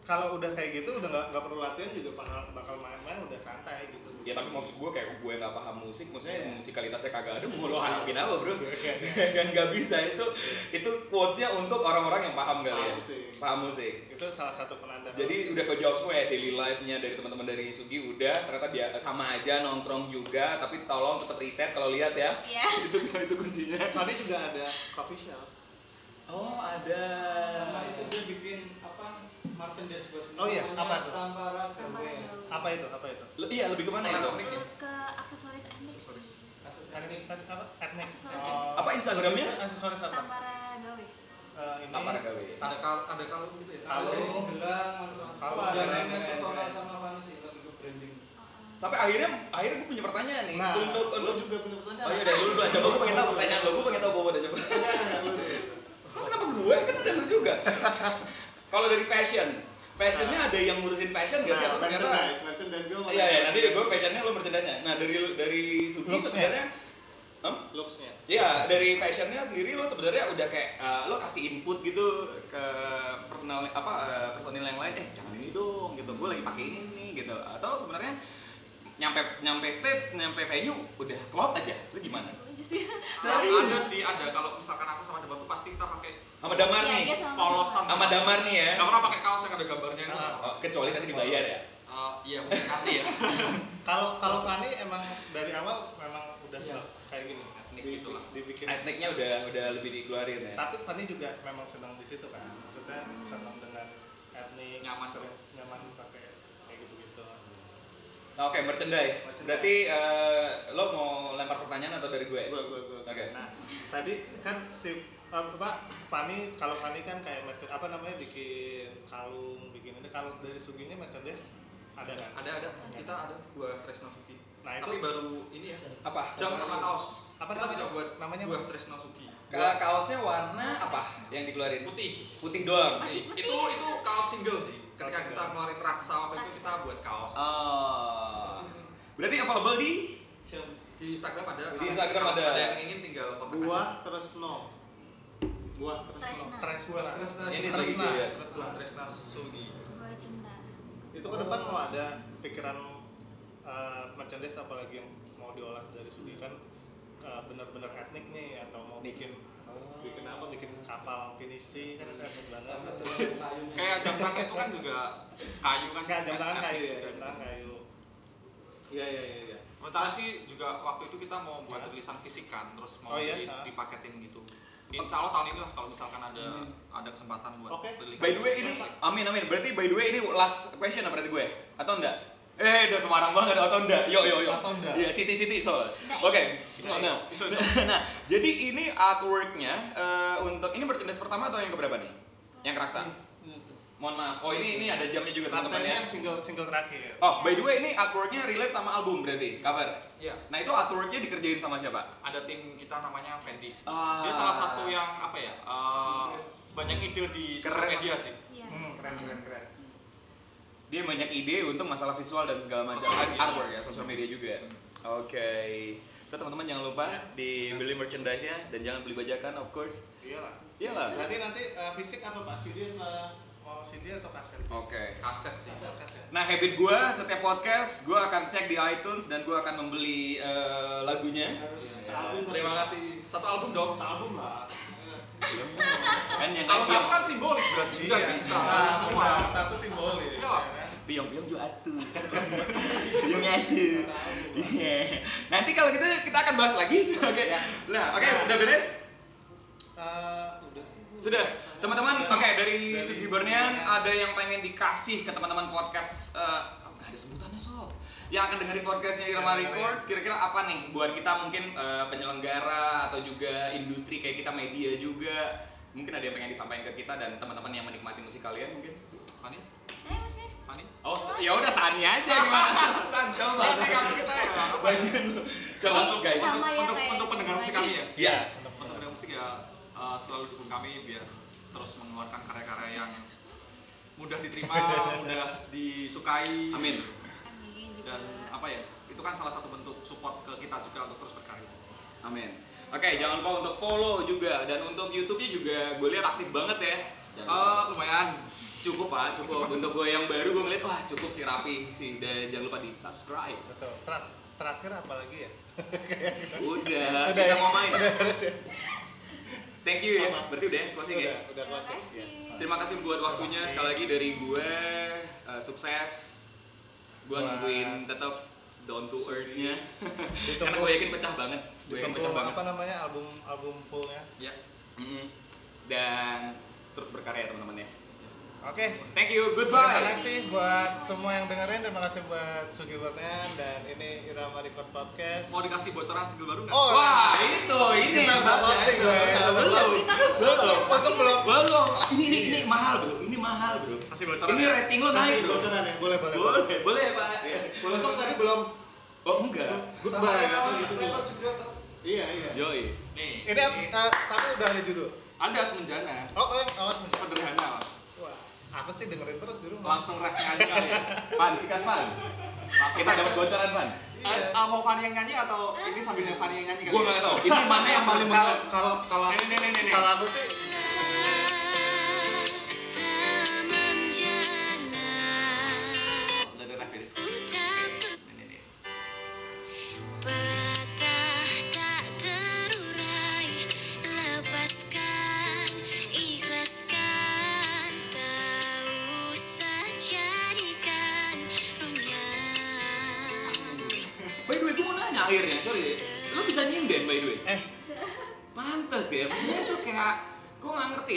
A: kalau udah kayak gitu udah nggak nggak perlu latihan juga bakal bakal main-main udah santai gitu.
B: Ya tapi maksud gue kayak gue nggak paham musik, maksudnya
A: Iya.
B: musikalitasnya kagak ada, mau lo harapin apa bro?
A: Iya,
B: kan nggak bisa itu itu quotesnya untuk orang-orang yang paham kali ya,
A: Paham musik.
B: paham musik.
A: itu salah satu penanda.
B: Jadi udah kejawab semua ya daily life-nya dari teman-teman dari Sugi udah ternyata dia sama aja nongkrong juga tapi tolong tetap riset kalau lihat ya.
D: Iya.
B: itu itu kuncinya.
A: Tadi juga ada coffee shop.
B: Oh, ada.
E: sama itu dia bikin apa merchandise buat
A: Oh iya, apa
D: ada.
A: Apa itu? Apa itu?
B: Le- iya, lebih ke
C: mana
B: ya?
C: Teknik.
D: ke aksesoris etnik
A: Etnik apa? Etnik.
D: Aksesoris
A: Oh,
B: Apa Instagramnya?
A: itu Aksesoris apa?
D: Tampara gawe
A: Eh, ini
B: Tampara gawe.
C: ada kal ada kalung gitu ya
A: Kalung.
E: gelang
A: Kalung. keren,
E: personal sama Fanny sih lebih ke branding
B: Sampai akhirnya akhirnya gue punya pertanyaan nih
A: Nah,
B: untuk untuk
A: juga punya pertanyaan.
B: Oh iya, dari dulu dulu. Coba gue pengen tahu pertanyaan lo. Gue pengen tahu bawa coba.
A: Enggak, enggak, lu dulu.
B: Kok kenapa gue? Kan ada lu juga. Kalau dari fashion, fashionnya ada yang ngurusin fashion gak sih?
A: Nah,
B: Atau ternyata
A: merchandise, merchandise gue
B: Iya ya,
A: tanya.
B: nanti gue fashionnya lo merchandise-nya. Nah dari dari Sugi sebenarnya, Hah?
A: Looks-nya.
B: Iya dari fashionnya sendiri lo sebenarnya udah kayak eh, lo kasih input gitu ke personal apa eh, personil yang lain. Eh jangan ini dong gitu. Gue lagi pakai ini nih gitu. Atau sebenarnya nyampe nyampe stage, nyampe venue udah klop aja. Itu gimana?
D: itu aja sih
B: Serius?
C: ada sih ada kalau misalkan aku sama Debat tuh pasti kita pakai
B: Sama Damar
D: Iya,
B: nih.
D: sama
C: polosan
B: Sama Damar nih ya.
C: nggak pernah pakai kaos yang ada gambarnya itu nggak
B: Oh, kecuali tadi dibayar ya.
C: Eh, iya mungkin nanti ya
A: Kalau kalau Fanny emang dari awal memang udah
E: Iya.
A: kayak gini.
C: Etnik
A: Di-
C: gitu lah.
A: Dibikin.
B: Etniknya udah udah lebih dikeluarin ya.
A: Tapi Fanny juga memang senang di situ kan. Maksudnya senang dengan etnik,
C: Nyaman.
A: sering nyaman pakai kayak gitu-gitu.
B: Oke, merchandise.
A: Merchandise.
B: Berarti eh, lo mau lempar pertanyaan atau dari gue?
A: Gua gua gua.
B: Oke.
A: Nah, tadi kan si apa Fanny kalau Fanny kan kayak merchandise apa namanya bikin kalung, bikin ini kalau dari Suginya merchandise ada kan?
C: ada ada kita ada buah Tresno Suki
A: Nah, itu
C: tapi baru ini ya
B: Apa?
C: jam sama kaos
A: Apa
C: kita
A: namanya?
C: tidak buat
A: Namanya
C: buah? Tresno Suki
B: Ka- kaosnya warna apa yang dikeluarin?
C: putih
B: Putih doang.
D: Masih putih.
C: itu itu kaos single sih ketika kita
A: single.
C: keluarin raksa waktu itu
D: Raksa.
C: kita buat kaos
B: Oh. Berarti available di
C: di Instagram ada
B: Di Instagram ada.
C: ada yang ingin tinggal kontak
A: buah terus no. Buah terus
D: Tresna.
A: no. Tresna.
E: Buah Tresna.
B: Ini
A: Tresna.
B: gitu ya.
A: Tresna.
C: buah Tresna Sugi
D: gua cinta
A: Itu ke depan mau ada pikiran eh, merchandise apalagi yang mau diolah dari Sugi kan eh, benar-benar etnik nih atau mau bikin bikin apa bikin kapal pinisi kan etnik banget
C: kayak jam tangan itu kan juga kayu kan
A: kayak jam tangan kayu ya jam tangan kayu iya iya iya iya
C: rencana sih juga waktu itu kita mau buat
A: Ya.
C: tulisan fisik kan terus mau
A: Oh iya?
C: di-
A: Ah.
C: dipaketin gitu Insya Allah tahun ini lah kalau misalkan ada
A: Hmm.
C: ada kesempatan buat
A: Oke.
C: beli
B: By the way ini amin amin. Berarti by the way ini last question apa berarti gue? Atau enggak? Eh, udah Semarang banget atau enggak? Yo yo yo.
A: Atau enggak?
B: Iya, city city so.
D: Enggak,
B: Oke.
C: Bisa,
B: So, now.
C: bisa, bisa.
B: nah, jadi ini artworknya eh, untuk ini merchandise pertama atau yang keberapa nih? Yang keraksa. Mohon maaf. Oh, ini ini ada jamnya juga teman-teman ya.
A: yang single single terakhir
B: Oh, by the way ini artworknya relate sama album berarti, cover.
C: Iya.
B: Nah, itu artworknya dikerjain sama siapa?
C: ada tim kita namanya Fendi
B: Ah.
C: dia salah satu yang apa ya eh, banyak ide di sosial media sih
D: iya
A: hmm, keren keren keren
B: Dia banyak ide untuk masalah visual dan segala macam. Artwork ya, sosial media juga. Oke. So teman-teman jangan lupa dibeli merchandise-nya dan jangan beli bajakan of course.
A: iyalah.
B: Iyalah.
A: berarti nanti eh, fisik apa pak? CD apa mau CD atau kaset?
B: Oke.
C: kaset sih.
A: Kaset kaset.
B: Nah habit gue setiap podcast gue akan cek di iTunes dan gue akan membeli eh, lagunya.
A: Sealbum
C: terima kasih. Satu album dong.
A: Sealbum lah
B: Kan yang
C: kalau
B: kecil.
C: satu kan simbolis berarti nggak
A: Iya.
C: bisa
A: Nah,
C: harus semua
A: benar. satu simbolis
C: Iya.
A: ya kan
B: Piong-piong juga atuh. Piong atuh. Iya. Nanti kalau gitu kita akan bahas lagi. Oke. Nah, oke, udah beres?
A: Eh, udah sih.
B: Sudah, teman-teman. Oke, dari
A: Dari
B: Sugi Bornean ada yang pengen dikasih ke teman-teman podcast eh oh, nggak ada sebutannya sob. Yang akan dengerin podcastnya Irama
A: Yang dengerin.
B: Records, kira-kira apa nih buat kita mungkin eh, penyelenggara atau juga industri kayak kita media juga? Mungkin ada yang pengen disampaikan ke kita dan teman-teman yang menikmati musik kalian mungkin?
C: Fani?
D: Ayo Mas Nes.
C: Fani?
B: Oh ya udah Sani aja gimana San coba.
C: Sih kalau kita ya?
B: Bagian lu coba
D: Sih,
B: guys.
D: Sama ya
C: untuk untuk pendengar musik kami ya?
B: Iya.
C: untuk pendengar musik ya eh, selalu dukung kami biar terus mengeluarkan karya-karya yang mudah diterima mudah disukai.
B: Amin.
C: Dan apa ya itu kan salah satu bentuk support ke kita juga untuk terus berkarya.
B: Amin. Oke jangan lupa untuk follow juga dan untuk YouTube-nya juga gue lihat aktif banget ya.
C: Eh, lumayan.
B: Cukup pak. Cukup. Untuk gue yang baru gue ngeliat wah cukup sih rapi sih. Dan jangan lupa di subscribe
A: Betul. Ter- terakhir apa lagi ya?
B: udah.
A: Udah
B: kita
A: ya?
B: mau main.
A: Udah ya?
B: thank you ya. Berarti udah ya, closing ya?
A: Udah, udah
D: Terima
A: closing.
D: kasih.
A: Ya.
B: terima kasih buat waktunya. Sekali lagi dari gue eh, sukses gue nungguin tetap down to earth-nya. Karena gue yakin pecah banget gue yakin pecah banget.
A: apa namanya album album fullnya.
C: ya
B: Mm-mm. dan terus berkarya teman-teman ya
A: Oke.
B: thank you
A: Terima
B: goodbye
A: kasih buat semua yang dengerin, terima kasih buat Sugi Bernian dan ini Irama Record Podcast.
C: mau dikasih bocoran single baru nggak?
A: Oh,
B: wah itu ini
A: kita udah closing gue.
B: belum
A: Belum. Belum. Belum.
B: belum ini ini ini mahal bro ini mahal bro
C: kasih bocoran
B: ini
C: ya?
B: rating lo naik
A: Kasih
B: bro
A: bocoran ya? Boleh, boleh.
B: boleh boleh pak
A: Untung tadi belum
B: oh enggak
A: goodbye. Iya, iya.
B: yoi
C: nih
A: Ini eh, tapi udah ada judul.
C: ada semenjana
A: Oh, oh, oh,
C: sederhana.
A: Wah, aku sih dengerin terus di rumah.
C: langsung refnya aja kali ya
B: Fan sikat Fan
C: langsung
B: kita dapat bocoran Fan
C: Eh, eh, mau Fanny yang nyanyi atau ini sambil Fanny yang nyanyi kali
B: gue
C: ya?
B: nggak tahu ini mana yang paling
A: Kalau
B: menurut
A: kalau kalau
C: Nih, nih, nih, nih, nih.
A: kalau aku sih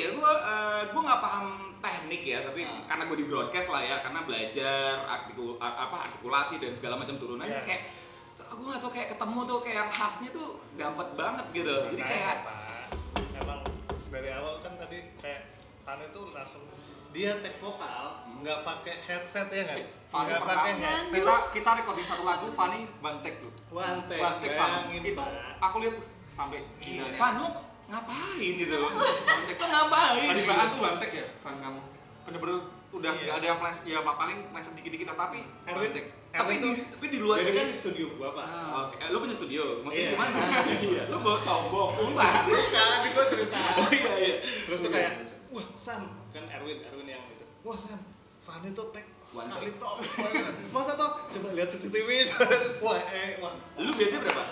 B: ya gue eh, gue nggak paham teknik ya tapi
C: Ah.
B: karena gue di broadcast lah ya karena belajar artikul apa artikulasi dan segala macam turunannya
A: Ya.
B: kayak gue nggak tau kayak ketemu tuh kayak yang khasnya tuh dapat banget gitu jadi
A: makanya,
B: kayak
A: Pak, emang dari awal kan tadi kayak Pan itu langsung dia take vokal nggak pakai headset ya nggak?
C: Eh, Fanny
A: Nggak pakai headset.
C: kita kita recording satu lagu Fanny bantek
A: take,
C: bantek Fanny
A: bayangin,
C: itu aku lihat sampai gila nih
B: Van lo ngapain gitu lo
C: bantek
B: lo ngapain
C: Tadi Baan tuh bantek ya, Fan kamu. Bener-bener udah
A: Iya.
C: nggak ada yang les, ya paling leset dikit-dikit tapi
A: Erwin,
C: bantek.
B: tapi
A: tuh
B: tapi di luar
A: jadi kan di studio gua pak.
C: Ah.
B: Oke, eh, lo punya studio, maksudnya
A: Iya.
B: gimana? Iya, lo bawa sombong, enggak sih?
A: Bukan, di gua cerita.
B: Oh iya iya.
A: Terus tuh kayak, wah Sam, kan Erwin, Erwin yang itu. Wah Sam, Fanny tuh take
B: One
A: sekali toh. Masa toh? Coba lihat CCTV. wah, eh, wah,
B: Lu biasanya berapa?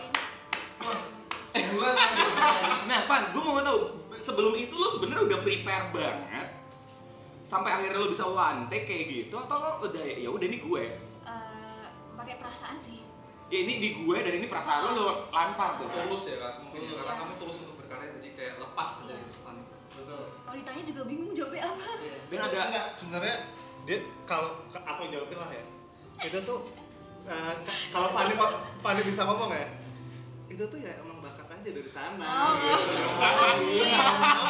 A: Sebulan.
B: Nah, Pan, gue mau tahu sebelum itu lo sebenarnya udah prepare banget sampai akhirnya lo bisa one take kayak gitu atau lo udah ya udah ini gue
D: Eh, pakai perasaan sih.
B: ya ini di gue dan ini perasaan lo lo lampar tuh
C: Tulus ya kan, mungkin ya, karena kamu tulus untuk berkarya jadi kayak lepas aja gitu Fanny.
A: Betul.
D: Kalau ditanya juga bingung jawabnya apa.
A: Dan ada enggak sebenarnya dia kalau aku yang jawabin lah ya. Itu tuh eh, k- kalau Fani Fani bisa ngomong ya. Itu tuh ya emang bakat aja dari sana.
D: Oh.
A: gitu. Iya.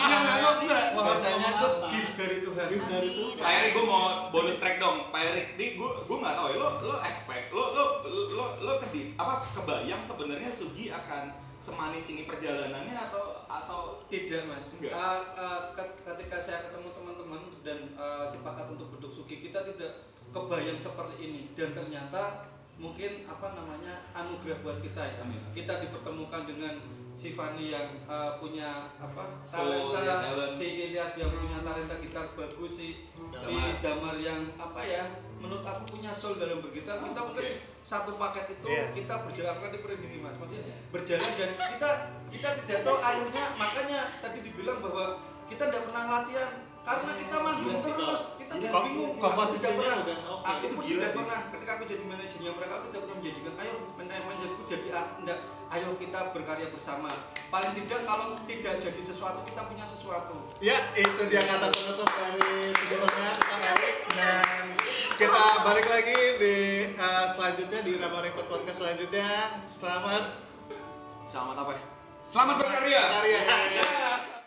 B: enggak enggak
A: Wah,
E: Bahasanya tuh gift dari Tuhan.
A: Gift dari. Tuhan.
B: Pak Erik, gue mau bonus track dong. Pak Erik, ini gue gue nggak tahu ya. Lo lo expect, lo lo lo lo kedi apa kebayang sebenarnya Sugi akan semanis ini perjalanannya atau atau
E: Tidak mas.
B: Enggak.
E: Uh, uh, ket- ketika saya ketemu teman-teman dan uh, sepakat untuk beduk suki kita tidak kebayang seperti ini dan ternyata mungkin apa namanya anugerah buat kita ya.
B: Amin.
E: Kita dipertemukan dengan si Fani yang uh, punya apa talenta,
B: ya, talent.
E: si Ilyas yang punya talenta gitar bagus, si si Damar yang apa ya menurut aku punya soul dalam bergitar. Kita
B: Oh,
E: mungkin
B: oke.
E: satu paket itu
A: Iya.
E: kita berjalan kan di ini mas, maksudnya berjalan dan kita kita tidak tahu akhirnya makanya tadi dibilang bahwa kita tidak pernah latihan karena kita manggung
A: Gila sih,
E: terus kita yang
A: Kok
E: bingung
A: komposisinya
E: tidak pernah.
A: udah oke.
E: aku pun tidak pernah. Ketika aku jadi manajernya mereka aku tidak pernah menjadikan ayo man- manajerku jadi artis. Enggak ayo kita berkarya bersama. Paling tidak kalau tidak jadi sesuatu kita punya sesuatu.
A: Ya, itu dia kata penutup dari sebelumnya Kang Erik. Dan kita balik lagi di eh, selanjutnya di Rama Record Podcast selanjutnya. Selamat
B: Selamat apa? Ya? Selamat berkarya.
A: berkarya.